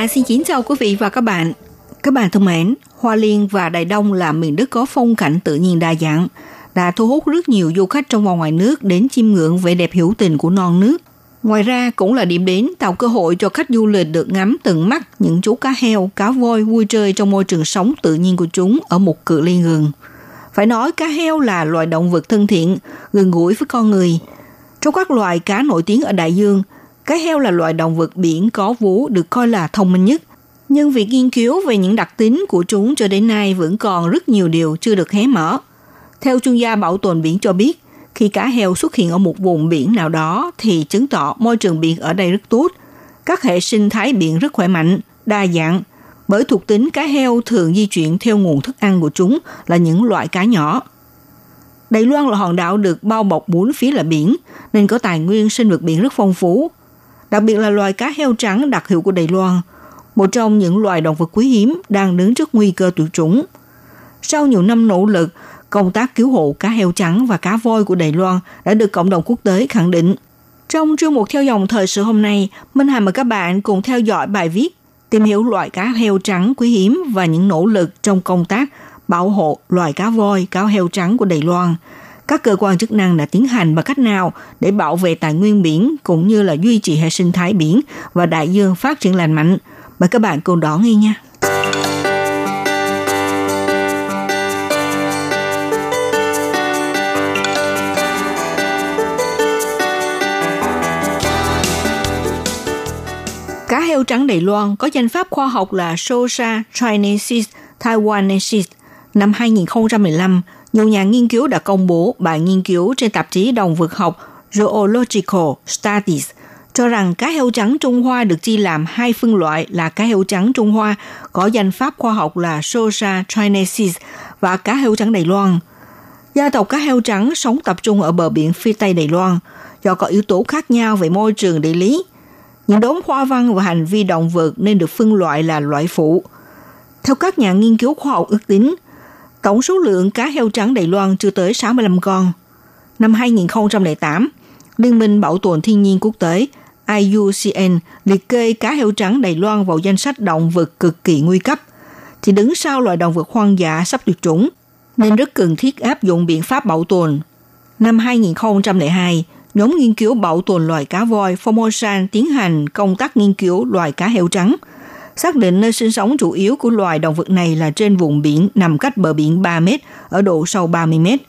S11: Hà xin kính chào quý vị và các bạn. Các bạn thân mến, Hoa Liên và Đài Đông là miền đất có phong cảnh tự nhiên đa dạng, đã thu hút rất nhiều du khách trong và ngoài nước đến chiêm ngưỡng vẻ đẹp hữu tình của non nước. Ngoài ra cũng là điểm đến tạo cơ hội cho khách du lịch được ngắm tận mắt những chú cá heo, cá voi vui chơi trong môi trường sống tự nhiên của chúng ở một cự ly gần. Phải nói cá heo là loài động vật thân thiện, gần gũi với con người. Trong các loài cá nổi tiếng ở đại dương, cá heo là loài động vật biển có vú được coi là thông minh nhất. Nhưng việc nghiên cứu về những đặc tính của chúng cho đến nay vẫn còn rất nhiều điều chưa được hé mở. Theo chuyên gia bảo tồn biển cho biết, khi cá heo xuất hiện ở một vùng biển nào đó thì chứng tỏ môi trường biển ở đây rất tốt. Các hệ sinh thái biển rất khỏe mạnh, đa dạng, bởi thuộc tính cá heo thường di chuyển theo nguồn thức ăn của chúng là những loại cá nhỏ. Đài Loan là hòn đảo được bao bọc bốn phía là biển, nên có tài nguyên sinh vật biển rất phong phú. Đặc biệt là loài cá heo trắng đặc hữu của Đài Loan, một trong những loài động vật quý hiếm đang đứng trước nguy cơ tuyệt chủng. Sau nhiều năm nỗ lực, công tác cứu hộ cá heo trắng và cá voi của Đài Loan đã được cộng đồng quốc tế khẳng định. Trong chuyên mục theo dòng thời sự hôm nay, Minh Hà mời các bạn cùng theo dõi bài viết tìm hiểu loại cá heo trắng quý hiếm và những nỗ lực trong công tác bảo hộ loài cá voi, cá heo trắng của Đài Loan. Các cơ quan chức năng đã tiến hành bằng cách nào để bảo vệ tài nguyên biển cũng như là duy trì hệ sinh thái biển và đại dương phát triển lành mạnh. Mời các bạn cùng đón nghe nha. Cá heo trắng Đài Loan có danh pháp khoa học là Sosa chinesis taiwanensis. Năm 2015, nhiều nhà nghiên cứu đã công bố bài nghiên cứu trên tạp chí động vật học Zoological Studies cho rằng cá heo trắng Trung Hoa được chia làm hai phân loại là cá heo trắng Trung Hoa có danh pháp khoa học là Sosa chinensis* và cá heo trắng Đài Loan. Gia tộc cá heo trắng sống tập trung ở bờ biển phía Tây Đài Loan do có yếu tố khác nhau về môi trường địa lý. Những đốm hoa văn và hành vi động vật nên được phân loại là loại phụ. Theo các nhà nghiên cứu khoa học ước tính, tổng số lượng cá heo trắng Đài Loan chưa tới 65 con. Năm 2008, Liên minh Bảo tồn Thiên nhiên Quốc tế IUCN liệt kê cá heo trắng Đài Loan vào danh sách động vật cực kỳ nguy cấp, thì đứng sau loài động vật hoang dã sắp tuyệt chủng, nên rất cần thiết áp dụng biện pháp bảo tồn. Năm 2002, nhóm nghiên cứu bảo tồn loài cá voi Formosan tiến hành công tác nghiên cứu loài cá heo trắng, xác định nơi sinh sống chủ yếu của loài động vật này là trên vùng biển nằm cách bờ biển 3 mét ở độ sâu 30 mét,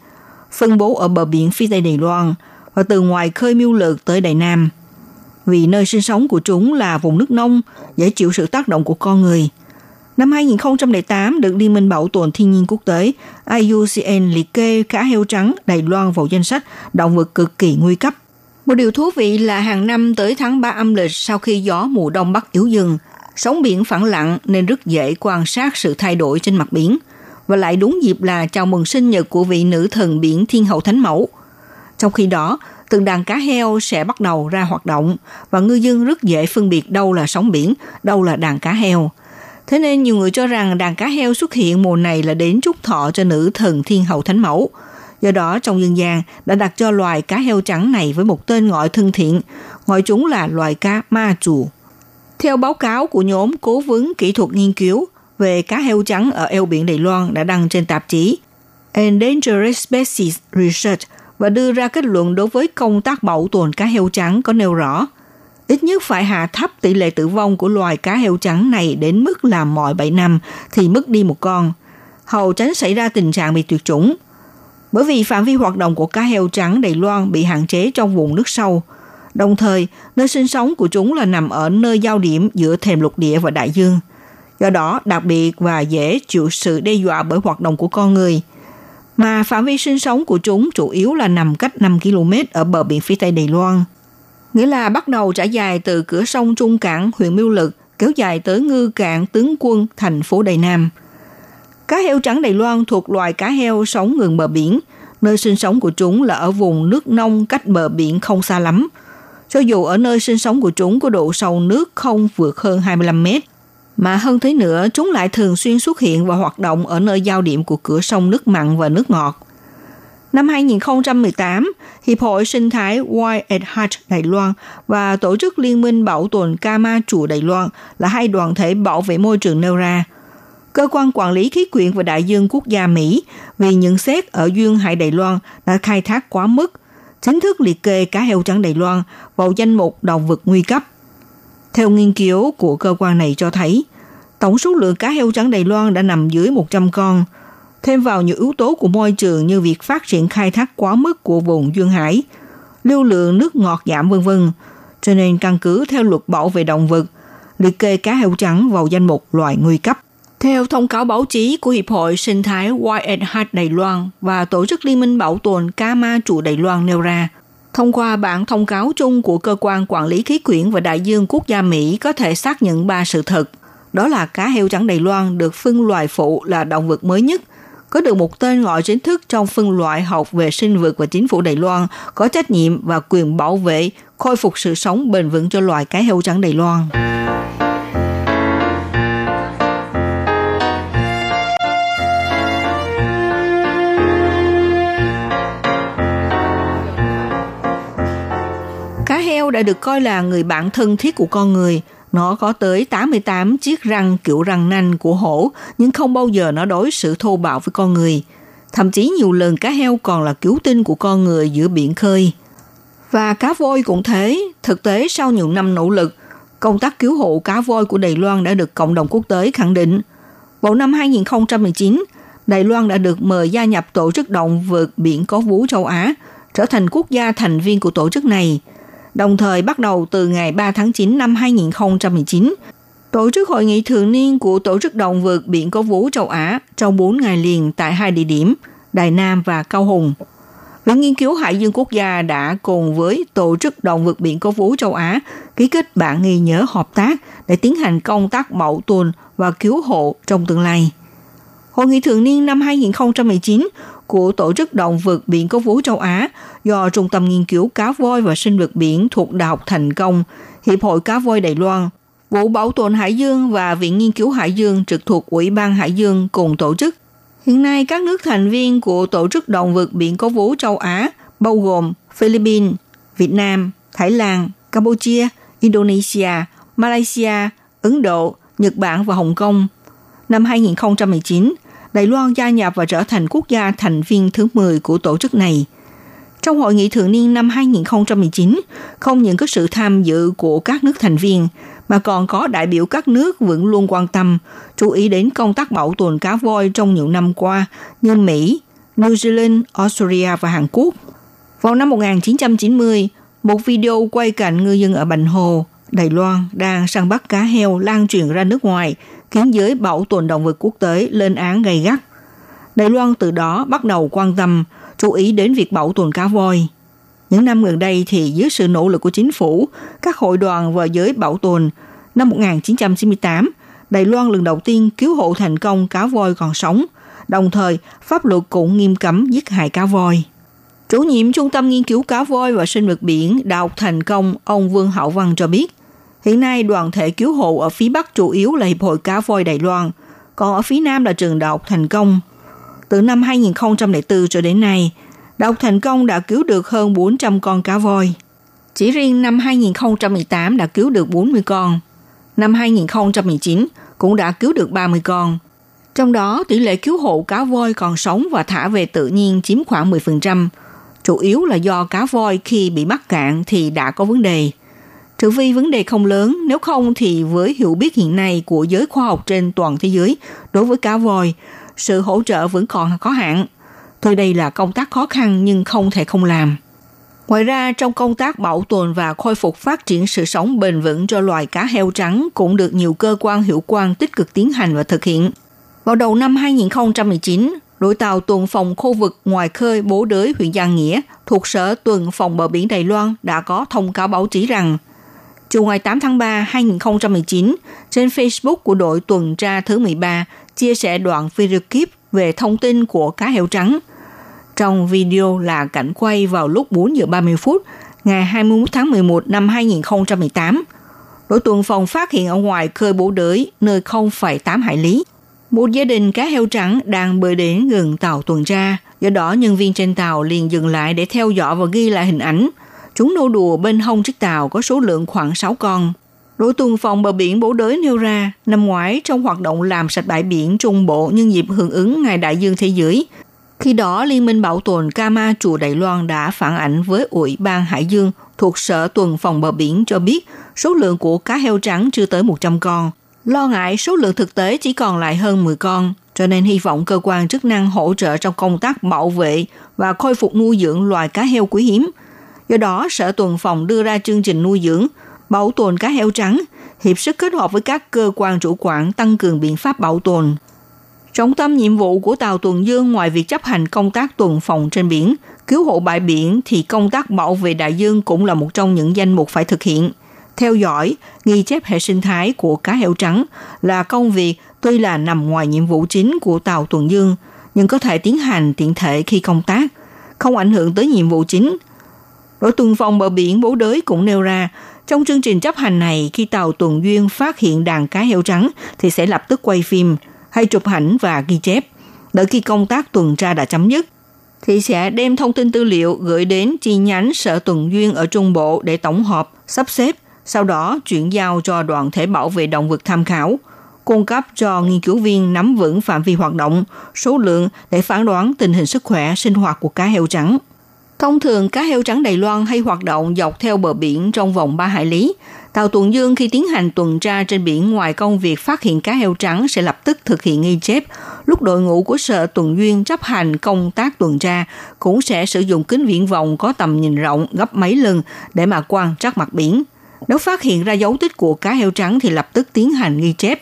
S11: phân bố ở bờ biển phía tây Đài Loan và từ ngoài khơi miêu lược tới Đài Nam. Vì nơi sinh sống của chúng là vùng nước nông, dễ chịu sự tác động của con người. Năm 2008 được Liên minh Bảo tồn Thiên nhiên Quốc tế IUCN liệt kê cá heo trắng Đài Loan vào danh sách động vật cực kỳ nguy cấp. Một điều thú vị là hàng năm tới tháng 3 âm lịch sau khi gió mùa đông bắc yếu dần, sóng biển phẳng lặng nên rất dễ quan sát sự thay đổi trên mặt biển. Và lại đúng dịp là chào mừng sinh nhật của vị nữ thần biển Thiên Hậu Thánh Mẫu. Trong khi đó, từng đàn cá heo sẽ bắt đầu ra hoạt động và ngư dân rất dễ phân biệt đâu là sóng biển, đâu là đàn cá heo. Thế nên nhiều người cho rằng đàn cá heo xuất hiện mùa này là đến chúc thọ cho nữ thần Thiên Hậu Thánh Mẫu. Do đó, trong dân gian đã đặt cho loài cá heo trắng này với một tên gọi thân thiện, gọi chúng là loài cá ma chùa. Theo báo cáo của nhóm cố vấn kỹ thuật nghiên cứu về cá heo trắng ở eo biển Đài Loan đã đăng trên tạp chí Endangered Species Research và đưa ra kết luận đối với công tác bảo tồn cá heo trắng có nêu rõ ít nhất phải hạ thấp tỷ lệ tử vong của loài cá heo trắng này đến mức là mọi 7 năm thì mất đi một con, hầu tránh xảy ra tình trạng bị tuyệt chủng. Bởi vì phạm vi hoạt động của cá heo trắng Đài Loan bị hạn chế trong vùng nước sâu, Đồng thời, nơi sinh sống của chúng là nằm ở nơi giao điểm giữa thềm lục địa và đại dương. Do đó, đặc biệt và dễ chịu sự đe dọa bởi hoạt động của con người. Mà phạm vi sinh sống của chúng chủ yếu là nằm cách 5 km ở bờ biển phía tây Đài Loan. Nghĩa là bắt đầu trải dài từ cửa sông Trung Cảng, huyện Miêu Lực, kéo dài tới ngư cảng tướng quân thành phố Đài Nam. Cá heo trắng Đài Loan thuộc loài cá heo sống gần bờ biển. Nơi sinh sống của chúng là ở vùng nước nông cách bờ biển không xa lắm. Cho dù ở nơi sinh sống của chúng có độ sâu nước không vượt hơn 25 mét, mà hơn thế nữa, chúng lại thường xuyên xuất hiện và hoạt động ở nơi giao điểm của cửa sông nước mặn và nước ngọt. Năm 2018, Hiệp hội Sinh thái Wild at Heart Đài Loan và Tổ chức Liên minh Bảo tồn Kama Ma Chùa Đài Loan là hai đoàn thể bảo vệ môi trường nêu ra. Cơ quan quản lý khí quyển và đại dương quốc gia Mỹ vì nhận xét ở duyên hải Đài Loan đã khai thác quá mức, chính thức liệt kê cá heo trắng Đài Loan vào danh mục động vật nguy cấp. Theo nghiên cứu của cơ quan này cho thấy, tổng số lượng cá heo trắng Đài Loan đã nằm dưới 100 con – thêm vào những yếu tố của môi trường như việc phát triển khai thác quá mức của vùng duyên hải, lưu lượng nước ngọt giảm vân vân, cho nên căn cứ theo luật bảo vệ động vật, liệt kê cá heo trắng vào danh mục loài nguy cấp. Theo thông cáo báo chí của Hiệp hội Sinh thái Wild Heart Đài Loan và Tổ chức Liên minh Bảo tồn Cá Ma Trụ Đài Loan nêu ra, thông qua bản thông cáo chung của Cơ quan Quản lý Khí quyển và Đại dương Quốc gia Mỹ có thể xác nhận ba sự thật. Đó là cá heo trắng Đài Loan được phân loài phụ là động vật mới nhất có được một tên gọi chính thức trong phân loại học về sinh vật và chính phủ Đài Loan có trách nhiệm và quyền bảo vệ, khôi phục sự sống bền vững cho loài cá heo trắng Đài Loan. Heo đã được coi là người bạn thân thiết của con người – nó có tới 88 chiếc răng kiểu răng nanh của hổ, nhưng không bao giờ nó đối xử thô bạo với con người. Thậm chí nhiều lần cá heo còn là cứu tinh của con người giữa biển khơi. Và cá voi cũng thế. Thực tế sau nhiều năm nỗ lực, công tác cứu hộ cá voi của Đài Loan đã được cộng đồng quốc tế khẳng định. Vào năm 2019, Đài Loan đã được mời gia nhập Tổ chức Động vật Biển Có Vú châu Á, trở thành quốc gia thành viên của tổ chức này – Đồng thời bắt đầu từ ngày 3 tháng 9 năm 2019, tổ chức hội nghị thường niên của Tổ chức Động vượt Biển Có Vú châu Á trong 4 ngày liền tại hai địa điểm, Đài Nam và Cao Hùng. Viện Nghiên cứu Hải dương Quốc gia đã cùng với Tổ chức Động vượt Biển Có Vú châu Á ký kết bản ghi nhớ hợp tác để tiến hành công tác bảo tồn và cứu hộ trong tương lai. Hội nghị thường niên năm 2019 của Tổ chức Động vật Biển Có Vú châu Á do Trung tâm Nghiên cứu Cá voi và Sinh vật biển thuộc Đại học Thành Công, Hiệp hội Cá voi Đài Loan, Vụ Bảo tồn Hải dương và Viện Nghiên cứu Hải dương trực thuộc Ủy ban Hải dương cùng tổ chức. Hiện nay, các nước thành viên của Tổ chức Động vật Biển Có Vú châu Á bao gồm Philippines, Việt Nam, Thái Lan, Campuchia, Indonesia, Malaysia, Ấn Độ, Nhật Bản và Hồng Kông. Năm 2019, Đài Loan gia nhập và trở thành quốc gia thành viên thứ 10 của tổ chức này. Trong hội nghị thường niên năm 2019, không những có sự tham dự của các nước thành viên, mà còn có đại biểu các nước vẫn luôn quan tâm, chú ý đến công tác bảo tồn cá voi trong nhiều năm qua như Mỹ, New Zealand, Australia và Hàn Quốc. Vào năm 1990, một video quay cảnh ngư dân ở Bành Hồ, Đài Loan đang săn bắt cá heo lan truyền ra nước ngoài khiến giới bảo tồn động vật quốc tế lên án gay gắt. Đài Loan từ đó bắt đầu quan tâm, chú ý đến việc bảo tồn cá voi. Những năm gần đây thì dưới sự nỗ lực của chính phủ, các hội đoàn và giới bảo tồn, năm 1998, Đài Loan lần đầu tiên cứu hộ thành công cá voi còn sống, đồng thời pháp luật cũng nghiêm cấm giết hại cá voi. Chủ nhiệm Trung tâm Nghiên cứu Cá voi và Sinh vật biển Đại học Thành Công, ông Vương Hậu Văn cho biết, Hiện nay đoàn thể cứu hộ ở phía Bắc chủ yếu là Hiệp hội Cá voi Đài Loan, còn ở phía Nam là trường Đại học Thành Công. Từ năm 2004 cho đến nay, Đại học Thành Công đã cứu được hơn 400 con cá voi. Chỉ riêng năm 2018 đã cứu được 40 con. Năm 2019 cũng đã cứu được 30 con. Trong đó, tỷ lệ cứu hộ cá voi còn sống và thả về tự nhiên chiếm khoảng 10%. Chủ yếu là do cá voi khi bị mắc cạn thì đã có vấn đề. Trừ phi vấn đề không lớn, nếu không thì với hiểu biết hiện nay của giới khoa học trên toàn thế giới đối với cá voi, sự hỗ trợ vẫn còn có hạn. Thôi đây là công tác khó khăn nhưng không thể không làm. Ngoài ra, trong công tác bảo tồn và khôi phục phát triển sự sống bền vững cho loài cá heo trắng cũng được nhiều cơ quan hiệu quan tích cực tiến hành và thực hiện. Vào đầu năm 2019, đội tàu tuần phòng khu vực ngoài khơi Bố Đới, huyện Giang Nghĩa thuộc Sở tuần phòng bờ biển Đài Loan đã có thông cáo báo chí rằng chiều ngày 8 tháng 3 2019, trên Facebook của đội tuần tra thứ 13 chia sẻ đoạn video clip về thông tin của cá heo trắng. Trong video là cảnh quay vào lúc 4 giờ 30 phút ngày 21 tháng 11 năm 2018. Đội tuần phòng phát hiện ở ngoài khơi bố đới nơi 0,8 hải lý. Một gia đình cá heo trắng đang bơi đến gần tàu tuần tra. Do đó, nhân viên trên tàu liền dừng lại để theo dõi và ghi lại hình ảnh. Chúng nô đùa bên hông chiếc tàu có số lượng khoảng 6 con. Đội tuần phòng bờ biển bổ Đới nêu ra, năm ngoái trong hoạt động làm sạch bãi biển Trung Bộ nhân dịp hưởng ứng Ngày Đại dương Thế giới, khi đó, Liên minh Bảo tồn Kama Chùa Đài Loan đã phản ảnh với Ủy ban Hải Dương thuộc Sở Tuần phòng bờ biển cho biết số lượng của cá heo trắng chưa tới 100 con. Lo ngại số lượng thực tế chỉ còn lại hơn 10 con, cho nên hy vọng cơ quan chức năng hỗ trợ trong công tác bảo vệ và khôi phục nuôi dưỡng loài cá heo quý hiếm. Do đó, Sở Tuần phòng đưa ra chương trình nuôi dưỡng, bảo tồn cá heo trắng, hiệp sức kết hợp với các cơ quan chủ quản tăng cường biện pháp bảo tồn, Trọng tâm nhiệm vụ của tàu tuần dương ngoài việc chấp hành công tác tuần phòng trên biển, cứu hộ bãi biển thì công tác bảo vệ đại dương cũng là một trong những danh mục phải thực hiện. Theo dõi, ghi chép hệ sinh thái của cá heo trắng là công việc tuy là nằm ngoài nhiệm vụ chính của tàu tuần dương, nhưng có thể tiến hành tiện thể khi công tác, không ảnh hưởng tới nhiệm vụ chính. Đội tuần phòng bờ biển Bố Đới cũng nêu ra, trong chương trình chấp hành này, khi tàu tuần duyên phát hiện đàn cá heo trắng thì sẽ lập tức quay phim – hay chụp ảnh và ghi chép. Đợi khi công tác tuần tra đã chấm dứt, thì sẽ đem thông tin tư liệu gửi đến chi nhánh Sở Tuần Duyên ở Trung Bộ để tổng hợp, sắp xếp, sau đó chuyển giao cho đoàn thể bảo vệ động vật tham khảo, cung cấp cho nghiên cứu viên nắm vững phạm vi hoạt động, số lượng để phán đoán tình hình sức khỏe sinh hoạt của cá heo trắng. Thông thường cá heo trắng Đài Loan hay hoạt động dọc theo bờ biển trong vòng 3 hải lý, Tàu tuần dương khi tiến hành tuần tra trên biển ngoài công việc phát hiện cá heo trắng sẽ lập tức thực hiện ghi chép. Lúc đội ngũ của sở tuần duyên chấp hành công tác tuần tra cũng sẽ sử dụng kính viễn vọng có tầm nhìn rộng gấp mấy lần để mà quan trắc mặt biển. Nếu phát hiện ra dấu tích của cá heo trắng thì lập tức tiến hành ghi chép.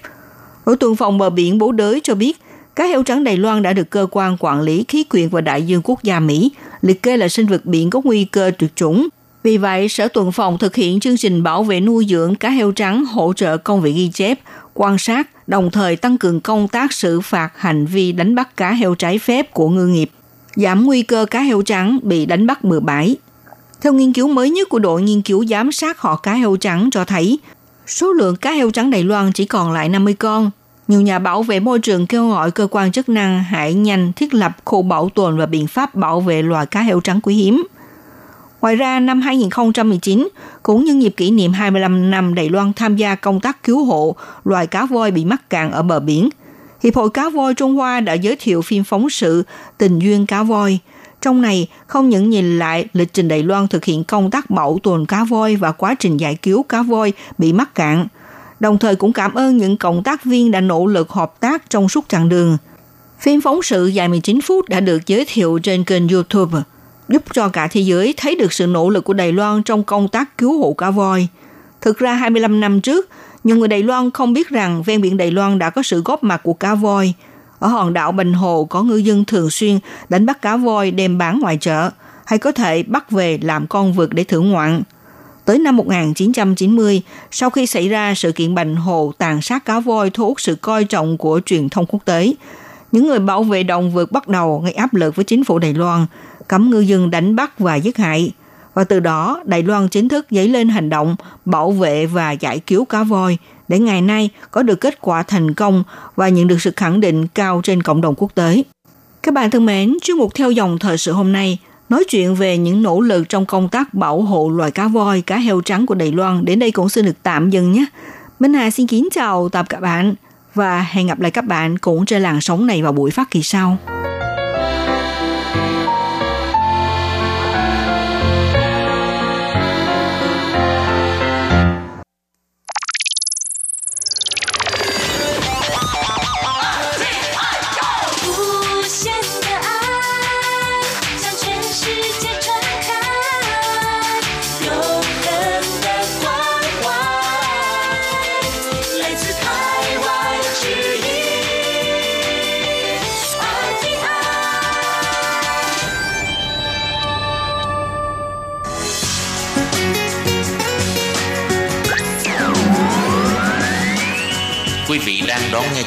S11: Đội tuần phòng bờ biển Bố Đới cho biết, cá heo trắng Đài Loan đã được cơ quan quản lý khí quyển và đại dương quốc gia Mỹ liệt kê là sinh vật biển có nguy cơ tuyệt chủng vì vậy, Sở Tuần phòng thực hiện chương trình bảo vệ nuôi dưỡng cá heo trắng hỗ trợ công việc ghi chép, quan sát, đồng thời tăng cường công tác xử phạt hành vi đánh bắt cá heo trái phép của ngư nghiệp, giảm nguy cơ cá heo trắng bị đánh bắt bừa bãi. Theo nghiên cứu mới nhất của đội nghiên cứu giám sát họ cá heo trắng cho thấy, số lượng cá heo trắng Đài Loan chỉ còn lại 50 con. Nhiều nhà bảo vệ môi trường kêu gọi cơ quan chức năng hãy nhanh thiết lập khu bảo tồn và biện pháp bảo vệ loài cá heo trắng quý hiếm – Ngoài ra, năm 2019, cũng nhân dịp kỷ niệm 25 năm Đài Loan tham gia công tác cứu hộ loài cá voi bị mắc cạn ở bờ biển, Hiệp hội Cá voi Trung Hoa đã giới thiệu phim phóng sự Tình duyên cá voi. Trong này, không những nhìn lại lịch trình Đài Loan thực hiện công tác bảo tồn cá voi và quá trình giải cứu cá voi bị mắc cạn, đồng thời cũng cảm ơn những cộng tác viên đã nỗ lực hợp tác trong suốt chặng đường. Phim phóng sự dài 19 phút đã được giới thiệu trên kênh YouTube giúp cho cả thế giới thấy được sự nỗ lực của Đài Loan trong công tác cứu hộ cá voi. Thực ra 25 năm trước, nhiều người Đài Loan không biết rằng ven biển Đài Loan đã có sự góp mặt của cá voi. Ở hòn đảo Bình Hồ có ngư dân thường xuyên đánh bắt cá voi đem bán ngoài chợ, hay có thể bắt về làm con vượt để thưởng ngoạn. Tới năm 1990, sau khi xảy ra sự kiện Bành Hồ tàn sát cá voi thu hút sự coi trọng của truyền thông quốc tế, những người bảo vệ động vật bắt đầu gây áp lực với chính phủ Đài Loan cấm ngư dân đánh bắt và giết hại. Và từ đó, Đài Loan chính thức dấy lên hành động bảo vệ và giải cứu cá voi để ngày nay có được kết quả thành công và nhận được sự khẳng định cao trên cộng đồng quốc tế. Các bạn thân mến, chuyên mục theo dòng thời sự hôm nay nói chuyện về những nỗ lực trong công tác bảo hộ loài cá voi, cá heo trắng của Đài Loan đến đây cũng xin được tạm dừng nhé. Minh Hà xin kính chào tạm các bạn và hẹn gặp lại các bạn cũng trên làn sóng này vào buổi phát kỳ sau.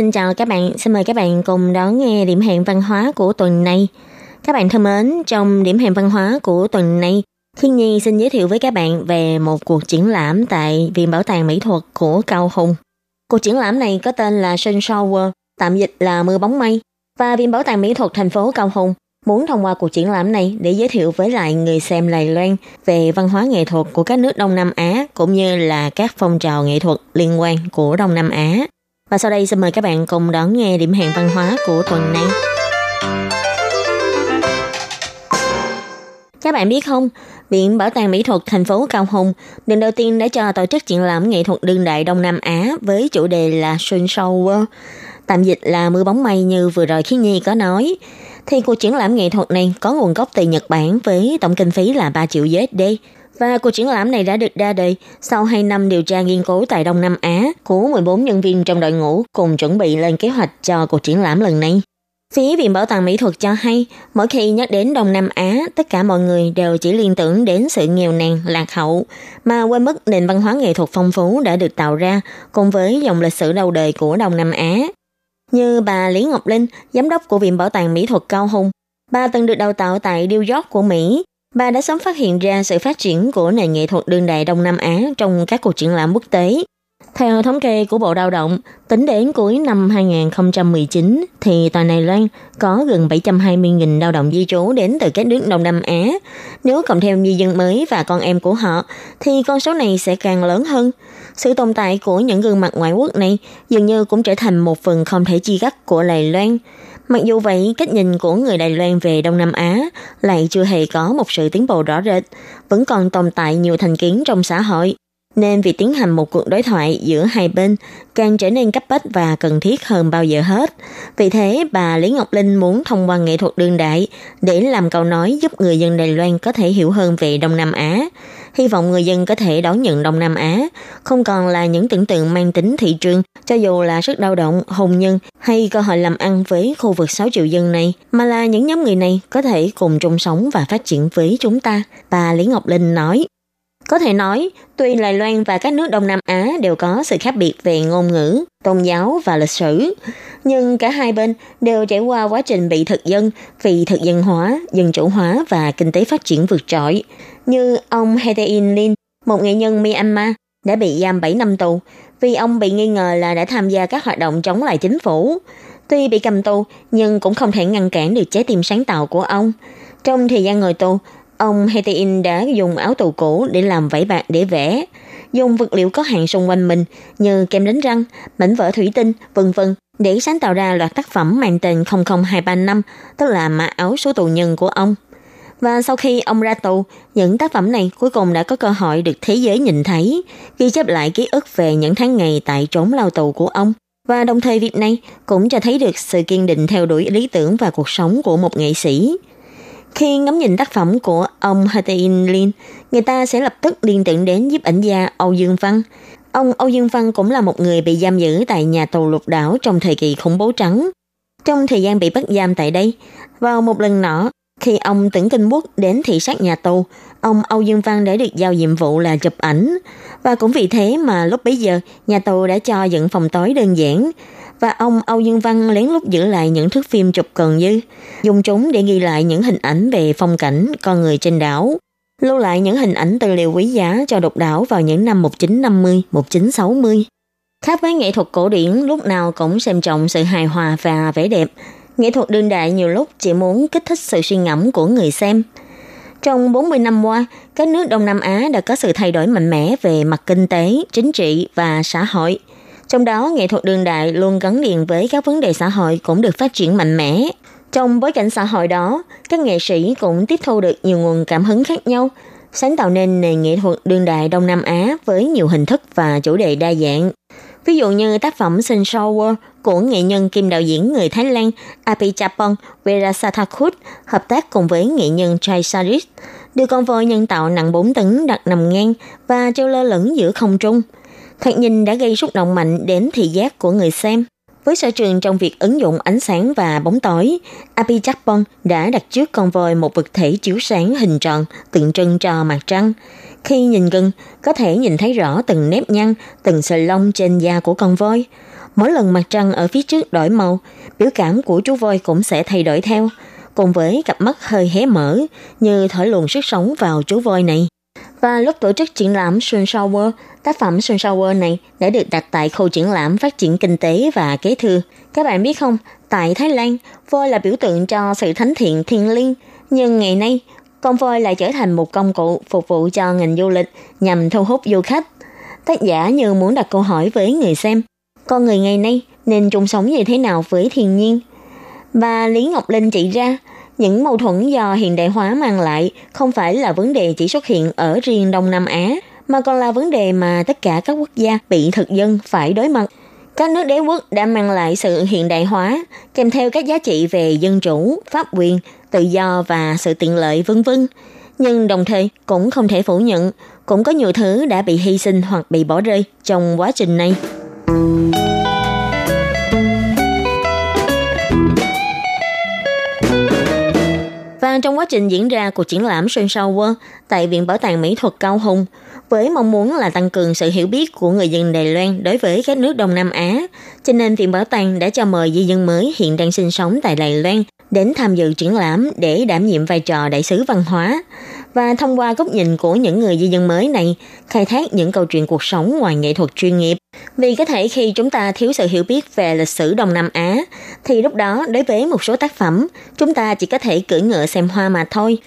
S7: Xin chào các bạn, xin mời các bạn cùng đón nghe điểm hẹn văn hóa của tuần này. Các bạn thân mến, trong điểm hẹn văn hóa của tuần này, Thiên Nhi xin giới thiệu với các bạn về một cuộc triển lãm tại Viện Bảo tàng Mỹ thuật của Cao Hùng. Cuộc triển lãm này có tên là Sunshine tạm dịch là Mưa bóng mây, và Viện Bảo tàng Mỹ thuật thành phố Cao Hùng muốn thông qua cuộc triển lãm này để giới thiệu với lại người xem Đài Loan về văn hóa nghệ thuật của các nước Đông Nam Á cũng như là các phong trào nghệ thuật liên quan của Đông Nam Á. Và sau đây xin mời các bạn cùng đón nghe điểm hẹn văn hóa của tuần này. Các bạn biết không, Viện Bảo tàng Mỹ thuật thành phố Cao Hùng lần đầu tiên đã cho tổ chức triển lãm nghệ thuật đương đại Đông Nam Á với chủ đề là Sunshine World, tạm dịch là mưa bóng mây như vừa rồi khi Nhi có nói. Thì cuộc triển lãm nghệ thuật này có nguồn gốc từ Nhật Bản với tổng kinh phí là 3 triệu USD. Và cuộc triển lãm này đã được ra đời sau 2 năm điều tra nghiên cứu tại Đông Nam Á của 14 nhân viên trong đội ngũ cùng chuẩn bị lên kế hoạch cho cuộc triển lãm lần này. Phía Viện Bảo tàng Mỹ thuật cho hay, mỗi khi nhắc đến Đông Nam Á, tất cả mọi người đều chỉ liên tưởng đến sự nghèo nàn, lạc hậu, mà quên mất nền văn hóa nghệ thuật phong phú đã được tạo ra cùng với dòng lịch sử lâu đời của Đông Nam Á. Như bà Lý Ngọc Linh, giám đốc của Viện Bảo tàng Mỹ thuật Cao Hùng, bà từng được đào tạo tại New York của Mỹ. Bà đã sớm phát hiện ra sự phát triển của nền nghệ thuật đương đại Đông Nam Á trong các cuộc triển lãm quốc tế. Theo thống kê của Bộ Lao động, tính đến cuối năm 2019 thì toàn Đài Loan có gần 720.000 lao động di trú đến từ các nước Đông Nam Á. Nếu cộng thêm di dân mới và con em của họ thì con số này sẽ càng lớn hơn. Sự tồn tại của những gương mặt ngoại quốc này dường như cũng trở thành một phần không thể chi cắt của Đài Loan. Mặc dù vậy, cách nhìn của người Đài Loan về Đông Nam Á lại chưa hề có một sự tiến bộ rõ rệt, vẫn còn tồn tại nhiều thành kiến trong xã hội nên việc tiến hành một cuộc đối thoại giữa hai bên càng trở nên cấp bách và cần thiết hơn bao giờ hết. Vì thế, bà Lý Ngọc Linh muốn thông qua nghệ thuật đương đại để làm cầu nói giúp người dân Đài Loan có thể hiểu hơn về Đông Nam Á. Hy vọng người dân có thể đón nhận Đông Nam Á, không còn là những tưởng tượng mang tính thị trường, cho dù là sức lao động, hùng nhân hay cơ hội làm ăn với khu vực 6 triệu dân này, mà là những nhóm người này có thể cùng chung sống và phát triển với chúng ta, bà Lý Ngọc Linh nói. Có thể nói, tuy Đài Loan và các nước Đông Nam Á đều có sự khác biệt về ngôn ngữ, tôn giáo và lịch sử, nhưng cả hai bên đều trải qua quá trình bị thực dân, vì thực dân hóa, dân chủ hóa và kinh tế phát triển vượt trội. Như ông Hederin Lin, một nghệ nhân Myanmar, đã bị giam 7 năm tù vì ông bị nghi ngờ là đã tham gia các hoạt động chống lại chính phủ. Tuy bị cầm tù, nhưng cũng không thể ngăn cản được trái tim sáng tạo của ông. Trong thời gian ngồi tù, Ông Hetein đã dùng áo tù cũ để làm vải bạc để vẽ, dùng vật liệu có hạn xung quanh mình như kem đánh răng, mảnh vỡ thủy tinh, vân vân để sáng tạo ra loạt tác phẩm mang tên 00235, tức là mã áo số tù nhân của ông. Và sau khi ông ra tù, những tác phẩm này cuối cùng đã có cơ hội được thế giới nhìn thấy, ghi chép lại ký ức về những tháng ngày tại trốn lao tù của ông. Và đồng thời việc này cũng cho thấy được sự kiên định theo đuổi lý tưởng và cuộc sống của một nghệ sĩ. Khi ngắm nhìn tác phẩm của ông Hatein Lin, người ta sẽ lập tức liên tưởng đến giúp ảnh gia Âu Dương Văn. Ông Âu Dương Văn cũng là một người bị giam giữ tại nhà tù lục đảo trong thời kỳ khủng bố trắng. Trong thời gian bị bắt giam tại đây, vào một lần nọ, khi ông tưởng kinh quốc đến thị sát nhà tù, ông Âu Dương Văn đã được giao nhiệm vụ là chụp ảnh. Và cũng vì thế mà lúc bấy giờ, nhà tù đã cho dựng phòng tối đơn giản, và ông Âu Dương Văn lén lút giữ lại những thước phim chụp cần dư, dùng chúng để ghi lại những hình ảnh về phong cảnh, con người trên đảo, lưu lại những hình ảnh tư liệu quý giá cho độc đảo vào những năm 1950, 1960. Khác với nghệ thuật cổ điển lúc nào cũng xem trọng sự hài hòa và vẻ đẹp, nghệ thuật đương đại nhiều lúc chỉ muốn kích thích sự suy ngẫm của người xem. Trong 40 năm qua, các nước Đông Nam Á đã có sự thay đổi mạnh mẽ về mặt kinh tế, chính trị và xã hội – trong đó, nghệ thuật đương đại luôn gắn liền với các vấn đề xã hội cũng được phát triển mạnh mẽ. Trong bối cảnh xã hội đó, các nghệ sĩ cũng tiếp thu được nhiều nguồn cảm hứng khác nhau, sáng tạo nên nền nghệ thuật đương đại Đông Nam Á với nhiều hình thức và chủ đề đa dạng. Ví dụ như tác phẩm Sun Shower của nghệ nhân kim đạo diễn người Thái Lan Apichapong Verasathakut hợp tác cùng với nghệ nhân Chai Saris đưa con voi nhân tạo nặng 4 tấn đặt nằm ngang và treo lơ lửng giữa không trung. Thoạt nhìn đã gây xúc động mạnh đến thị giác của người xem. Với sở trường trong việc ứng dụng ánh sáng và bóng tối, Apichapong đã đặt trước con voi một vật thể chiếu sáng hình tròn tượng trưng cho mặt trăng. Khi nhìn gần, có thể nhìn thấy rõ từng nếp nhăn, từng sợi lông trên da của con voi. Mỗi lần mặt trăng ở phía trước đổi màu, biểu cảm của chú voi cũng sẽ thay đổi theo, cùng với cặp mắt hơi hé mở, như thổi luồng sức sống vào chú voi này. Và lúc tổ chức triển lãm Sun Shower, tác phẩm Sun Shower này đã được đặt tại khu triển lãm phát triển kinh tế và kế thừa. Các bạn biết không, tại Thái Lan, voi là biểu tượng cho sự thánh thiện thiên liêng. Nhưng ngày nay, con voi lại trở thành một công cụ phục vụ cho ngành du lịch nhằm thu hút du khách. Tác giả như muốn đặt câu hỏi với người xem, con người ngày nay nên chung sống như thế nào với thiên nhiên? Và Lý Ngọc Linh chỉ ra, những mâu thuẫn do hiện đại hóa mang lại không phải là vấn đề chỉ xuất hiện ở riêng Đông Nam Á, mà còn là vấn đề mà tất cả các quốc gia bị thực dân phải đối mặt. Các nước đế quốc đã mang lại sự hiện đại hóa, kèm theo các giá trị về dân chủ, pháp quyền, tự do và sự tiện lợi vân vân. Nhưng đồng thời cũng không thể phủ nhận, cũng có nhiều thứ đã bị hy sinh hoặc bị bỏ rơi trong quá trình này. Và trong quá trình diễn ra cuộc triển lãm Sơn Sao World tại Viện Bảo tàng Mỹ thuật Cao Hùng, với mong muốn là tăng cường sự hiểu biết của người dân Đài Loan đối với các nước Đông Nam Á, cho nên Viện Bảo tàng đã cho mời di dân mới hiện đang sinh sống tại Đài Loan đến tham dự triển lãm để đảm nhiệm vai trò đại sứ văn hóa và thông qua góc nhìn của những người di dân mới này khai thác những câu chuyện cuộc sống ngoài nghệ thuật chuyên nghiệp. Vì có thể khi chúng ta thiếu sự hiểu biết về lịch sử Đông Nam Á, thì lúc đó đối với một số tác phẩm, chúng ta chỉ có thể cưỡi ngựa xem hoa mà thôi.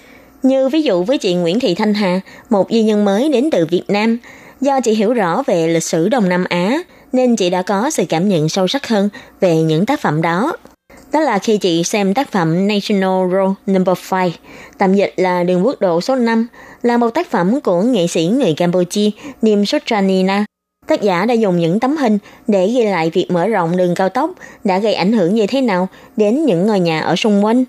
S7: Như ví dụ với chị Nguyễn Thị Thanh Hà, một di nhân mới đến từ Việt Nam, do chị hiểu rõ về lịch sử Đông Nam Á, nên chị đã có sự cảm nhận sâu sắc hơn về những tác phẩm đó. Đó là khi chị xem tác phẩm National Road Number 5, tạm dịch là đường quốc độ số 5, là một tác phẩm của nghệ sĩ người Campuchia Nim Sotranina. Tác giả đã dùng những tấm hình để ghi lại việc mở rộng đường cao tốc đã gây ảnh hưởng như thế nào đến những ngôi nhà ở xung quanh.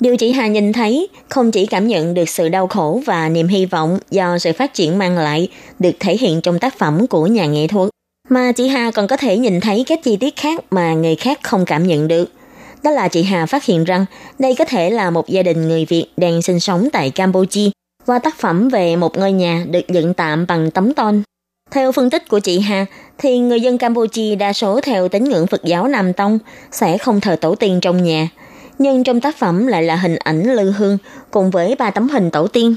S7: Điều chị Hà nhìn thấy không chỉ cảm nhận được sự đau khổ và niềm hy vọng do sự phát triển mang lại được thể hiện trong tác phẩm của nhà nghệ thuật, mà chị Hà còn có thể nhìn thấy các chi tiết khác mà người khác không cảm nhận được. Đó là chị Hà phát hiện rằng đây có thể là một gia đình người Việt đang sinh sống tại Campuchia qua tác phẩm về một ngôi nhà được dựng tạm bằng tấm tôn. Theo phân tích của chị Hà, thì người dân Campuchia đa số theo tín ngưỡng Phật giáo Nam Tông sẽ không thờ tổ tiên trong nhà. Nhưng trong tác phẩm lại là hình ảnh lư hương cùng với ba tấm hình tổ tiên.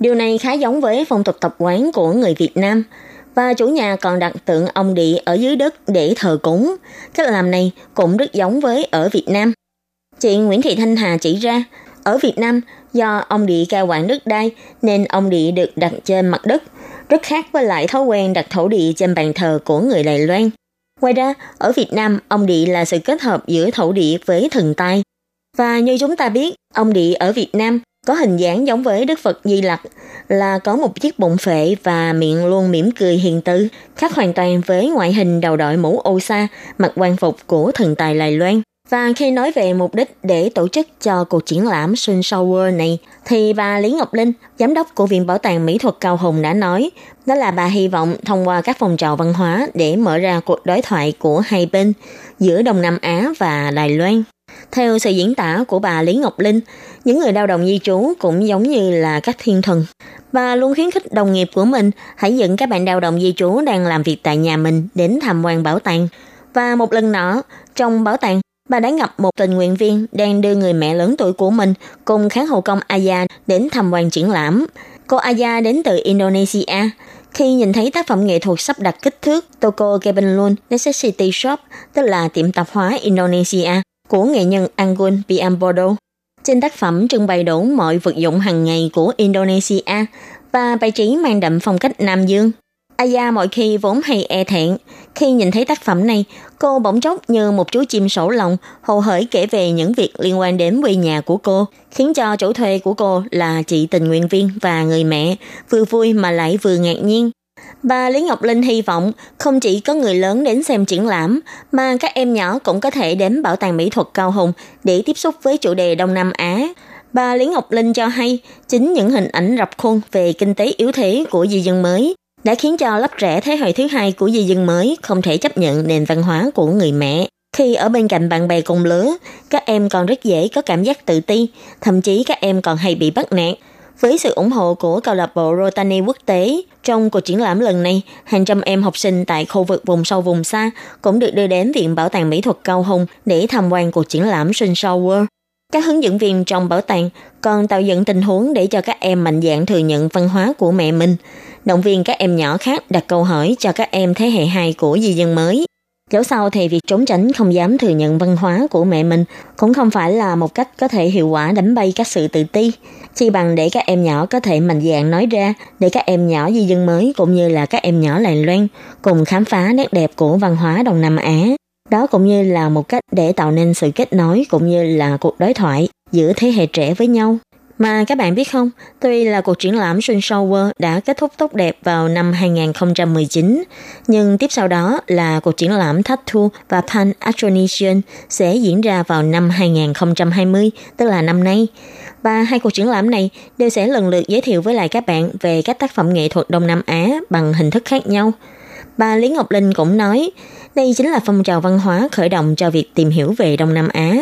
S7: Điều này khá giống với phong tục tập quán của người Việt Nam – và chủ nhà còn đặt tượng ông địa ở dưới đất để thờ cúng. Cách làm này cũng rất giống với ở Việt Nam. Chị Nguyễn Thị Thanh Hà chỉ ra, ở Việt Nam do ông địa cao quản đất đai nên ông địa được đặt trên mặt đất, rất khác với lại thói quen đặt thổ địa trên bàn thờ của người Đài Loan. Ngoài ra, ở Việt Nam, ông địa là sự kết hợp giữa thổ địa với thần tài Và như chúng ta biết, ông địa ở Việt Nam có hình dáng giống với Đức Phật Di Lặc là có một chiếc bụng phệ và miệng luôn mỉm cười hiền từ, khác hoàn toàn với ngoại hình đầu đội mũ ô sa, mặc quan phục của thần tài Lài Loan. Và khi nói về mục đích để tổ chức cho cuộc triển lãm Sun Shower này, thì bà Lý Ngọc Linh, giám đốc của Viện Bảo tàng Mỹ thuật Cao Hùng đã nói, đó là bà hy vọng thông qua các phong trào văn hóa để mở ra cuộc đối thoại của hai bên giữa Đông Nam Á và Đài Loan. Theo sự diễn tả của bà Lý Ngọc Linh, những người lao động di trú cũng giống như là các thiên thần. Bà luôn khuyến khích đồng nghiệp của mình hãy dẫn các bạn lao động di trú đang làm việc tại nhà mình đến tham quan bảo tàng. Và một lần nữa, trong bảo tàng, bà đã gặp một tình nguyện viên đang đưa người mẹ lớn tuổi của mình cùng kháng hộ công Aya đến tham quan triển lãm. Cô Aya đến từ Indonesia. Khi nhìn thấy tác phẩm nghệ thuật sắp đặt kích thước Toko Kebunlun Necessity Shop, tức là tiệm tạp hóa Indonesia, của nghệ nhân Anggun Piambodo. Trên tác phẩm trưng bày đủ mọi vật dụng hàng ngày của Indonesia và bài trí mang đậm phong cách Nam Dương. Aya mọi khi vốn hay e thẹn. Khi nhìn thấy tác phẩm này, cô bỗng chốc như một chú chim sổ lòng, hồ hởi kể về những việc liên quan đến quê nhà của cô, khiến cho chủ thuê của cô là chị tình nguyện viên và người mẹ, vừa vui mà lại vừa ngạc nhiên. Bà Lý Ngọc Linh hy vọng không chỉ có người lớn đến xem triển lãm, mà các em nhỏ cũng có thể đến Bảo tàng Mỹ thuật Cao Hùng để tiếp xúc với chủ đề Đông Nam Á. Bà Lý Ngọc Linh cho hay, chính những hình ảnh rập khuôn về kinh tế yếu thế của di dân mới đã khiến cho lớp trẻ thế hệ thứ hai của di dân mới không thể chấp nhận nền văn hóa của người mẹ. Khi ở bên cạnh bạn bè cùng lứa, các em còn rất dễ có cảm giác tự ti, thậm chí các em còn hay bị bắt nạt. Với sự ủng hộ của câu lạc bộ Rotary quốc tế, trong cuộc triển lãm lần này, hàng trăm em học sinh tại khu vực vùng sâu vùng xa cũng được đưa đến Viện Bảo tàng Mỹ thuật Cao Hùng để tham quan cuộc triển lãm sinh Sau World. Các hướng dẫn viên trong bảo tàng còn tạo dựng tình huống để cho các em mạnh dạn thừa nhận văn hóa của mẹ mình, động viên các em nhỏ khác đặt câu hỏi cho các em thế hệ 2 của di dân mới. Dẫu sao thì việc trốn tránh không dám thừa nhận văn hóa của mẹ mình cũng không phải là một cách có thể hiệu quả đánh bay các sự tự ti, chỉ bằng để các em nhỏ có thể mạnh dạn nói ra, để các em nhỏ di dân mới cũng như là các em nhỏ Lài Loan cùng khám phá nét đẹp của văn hóa Đông Nam Á. Đó cũng như là một cách để tạo nên sự kết nối cũng như là cuộc đối thoại giữa thế hệ trẻ với nhau. Mà các bạn biết không, tuy là cuộc triển lãm Xuân Shower đã kết thúc tốt đẹp vào năm 2019, nhưng tiếp sau đó là cuộc triển lãm Tattoo và Pan Astronesian sẽ diễn ra vào năm 2020, tức là năm nay. Và hai cuộc triển lãm này đều sẽ lần lượt giới thiệu với lại các bạn về các tác phẩm nghệ thuật Đông Nam Á bằng hình thức khác nhau. Bà Lý Ngọc Linh cũng nói, đây chính là phong trào văn hóa khởi động cho việc tìm hiểu về Đông Nam Á.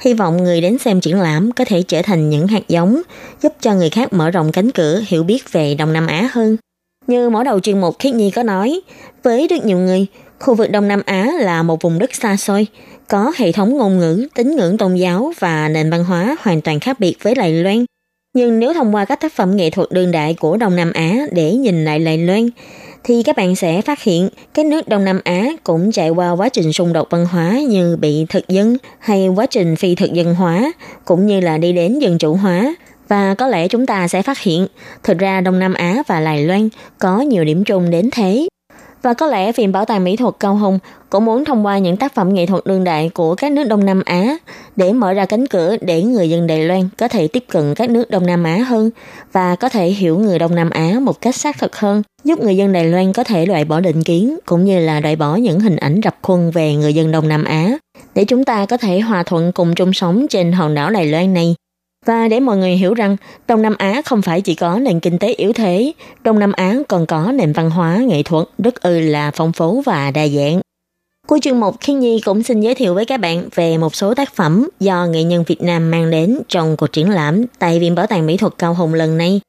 S7: Hy vọng người đến xem triển lãm có thể trở thành những hạt giống, giúp cho người khác mở rộng cánh cửa hiểu biết về Đông Nam Á hơn. Như mở đầu chuyên mục Khiết Nhi có nói, với rất nhiều người, khu vực Đông Nam Á là một vùng đất xa xôi, có hệ thống ngôn ngữ, tín ngưỡng tôn giáo và nền văn hóa hoàn toàn khác biệt với Đài Loan. Nhưng nếu thông qua các tác phẩm nghệ thuật đương đại của Đông Nam Á để nhìn lại Đài Loan, thì các bạn sẽ phát hiện các nước Đông Nam Á cũng trải qua quá trình xung đột văn hóa như bị thực dân hay quá trình phi thực dân hóa, cũng như là đi đến dân chủ hóa. Và có lẽ chúng ta sẽ phát hiện, thực ra Đông Nam Á và Đài Loan có nhiều điểm chung đến thế. Và có lẽ Viện Bảo tàng Mỹ thuật Cao Hùng cũng muốn thông qua những tác phẩm nghệ thuật đương đại của các nước Đông Nam Á để mở ra cánh cửa để người dân Đài Loan có thể tiếp cận các nước Đông Nam Á hơn và có thể hiểu người Đông Nam Á một cách xác thực hơn, giúp người dân Đài Loan có thể loại bỏ định kiến cũng như là loại bỏ những hình ảnh rập khuôn về người dân Đông Nam Á. Để chúng ta có thể hòa thuận cùng chung sống trên hòn đảo Đài Loan này và để mọi người hiểu rằng Đông Nam Á không phải chỉ có nền kinh tế yếu thế, Đông Nam Á còn có nền văn hóa nghệ thuật rất ư là phong phú và đa dạng. Cuối chương mục Khiên Nhi cũng xin giới thiệu với các bạn về một số tác phẩm do nghệ nhân Việt Nam mang đến trong cuộc triển lãm tại Viện Bảo tàng Mỹ thuật Cao Hùng lần này.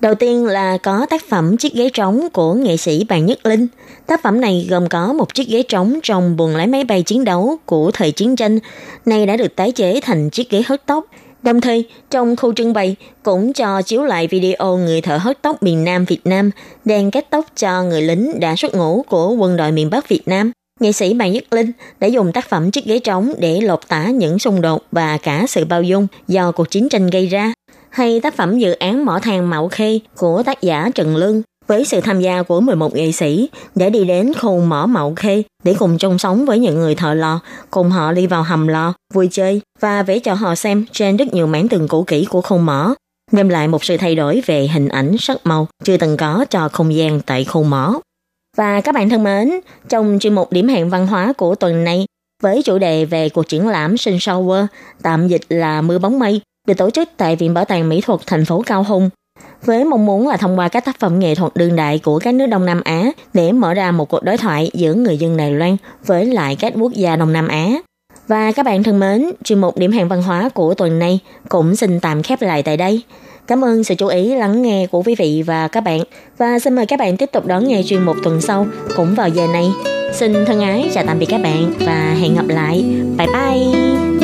S7: Đầu tiên là có tác phẩm Chiếc ghế trống của nghệ sĩ Bàn Nhất Linh. Tác phẩm này gồm có một chiếc ghế trống trong buồng lái máy bay chiến đấu của thời chiến tranh, nay đã được tái chế thành chiếc ghế hớt tóc. Đồng thời, trong khu trưng bày cũng cho chiếu lại video người thợ hớt tóc miền Nam Việt Nam đang cắt tóc cho người lính đã xuất ngũ của quân đội miền Bắc Việt Nam. Nghệ sĩ Bàn Nhất Linh đã dùng tác phẩm chiếc ghế trống để lột tả những xung đột và cả sự bao dung do cuộc chiến tranh gây ra. Hay tác phẩm dự án Mỏ than Mạo Khê của tác giả Trần Lương với sự tham gia của 11 nghệ sĩ để đi đến khu mỏ Mạo Khê để cùng chung sống với những người thợ lò, cùng họ đi vào hầm lò, vui chơi và vẽ cho họ xem trên rất nhiều mảng tường cũ kỹ của khu mỏ, đem lại một sự thay đổi về hình ảnh sắc màu chưa từng có cho không gian tại khu mỏ. Và các bạn thân mến, trong chuyên mục điểm hẹn văn hóa của tuần này, với chủ đề về cuộc triển lãm Sun Shower, tạm dịch là Mưa bóng mây, được tổ chức tại Viện Bảo tàng Mỹ thuật thành phố Cao Hùng. Với mong muốn là thông qua các tác phẩm nghệ thuật đương đại của các nước Đông Nam Á để mở ra một cuộc đối thoại giữa người dân Đài Loan với lại các quốc gia Đông Nam Á. Và các bạn thân mến, chuyên mục điểm hẹn văn hóa của tuần này cũng xin tạm khép lại tại đây. Cảm ơn sự chú ý lắng nghe của quý vị và các bạn. Và xin mời các bạn tiếp tục đón nghe chuyên mục tuần sau cũng vào giờ này. Xin thân ái chào tạm biệt các bạn và hẹn gặp lại. Bye bye!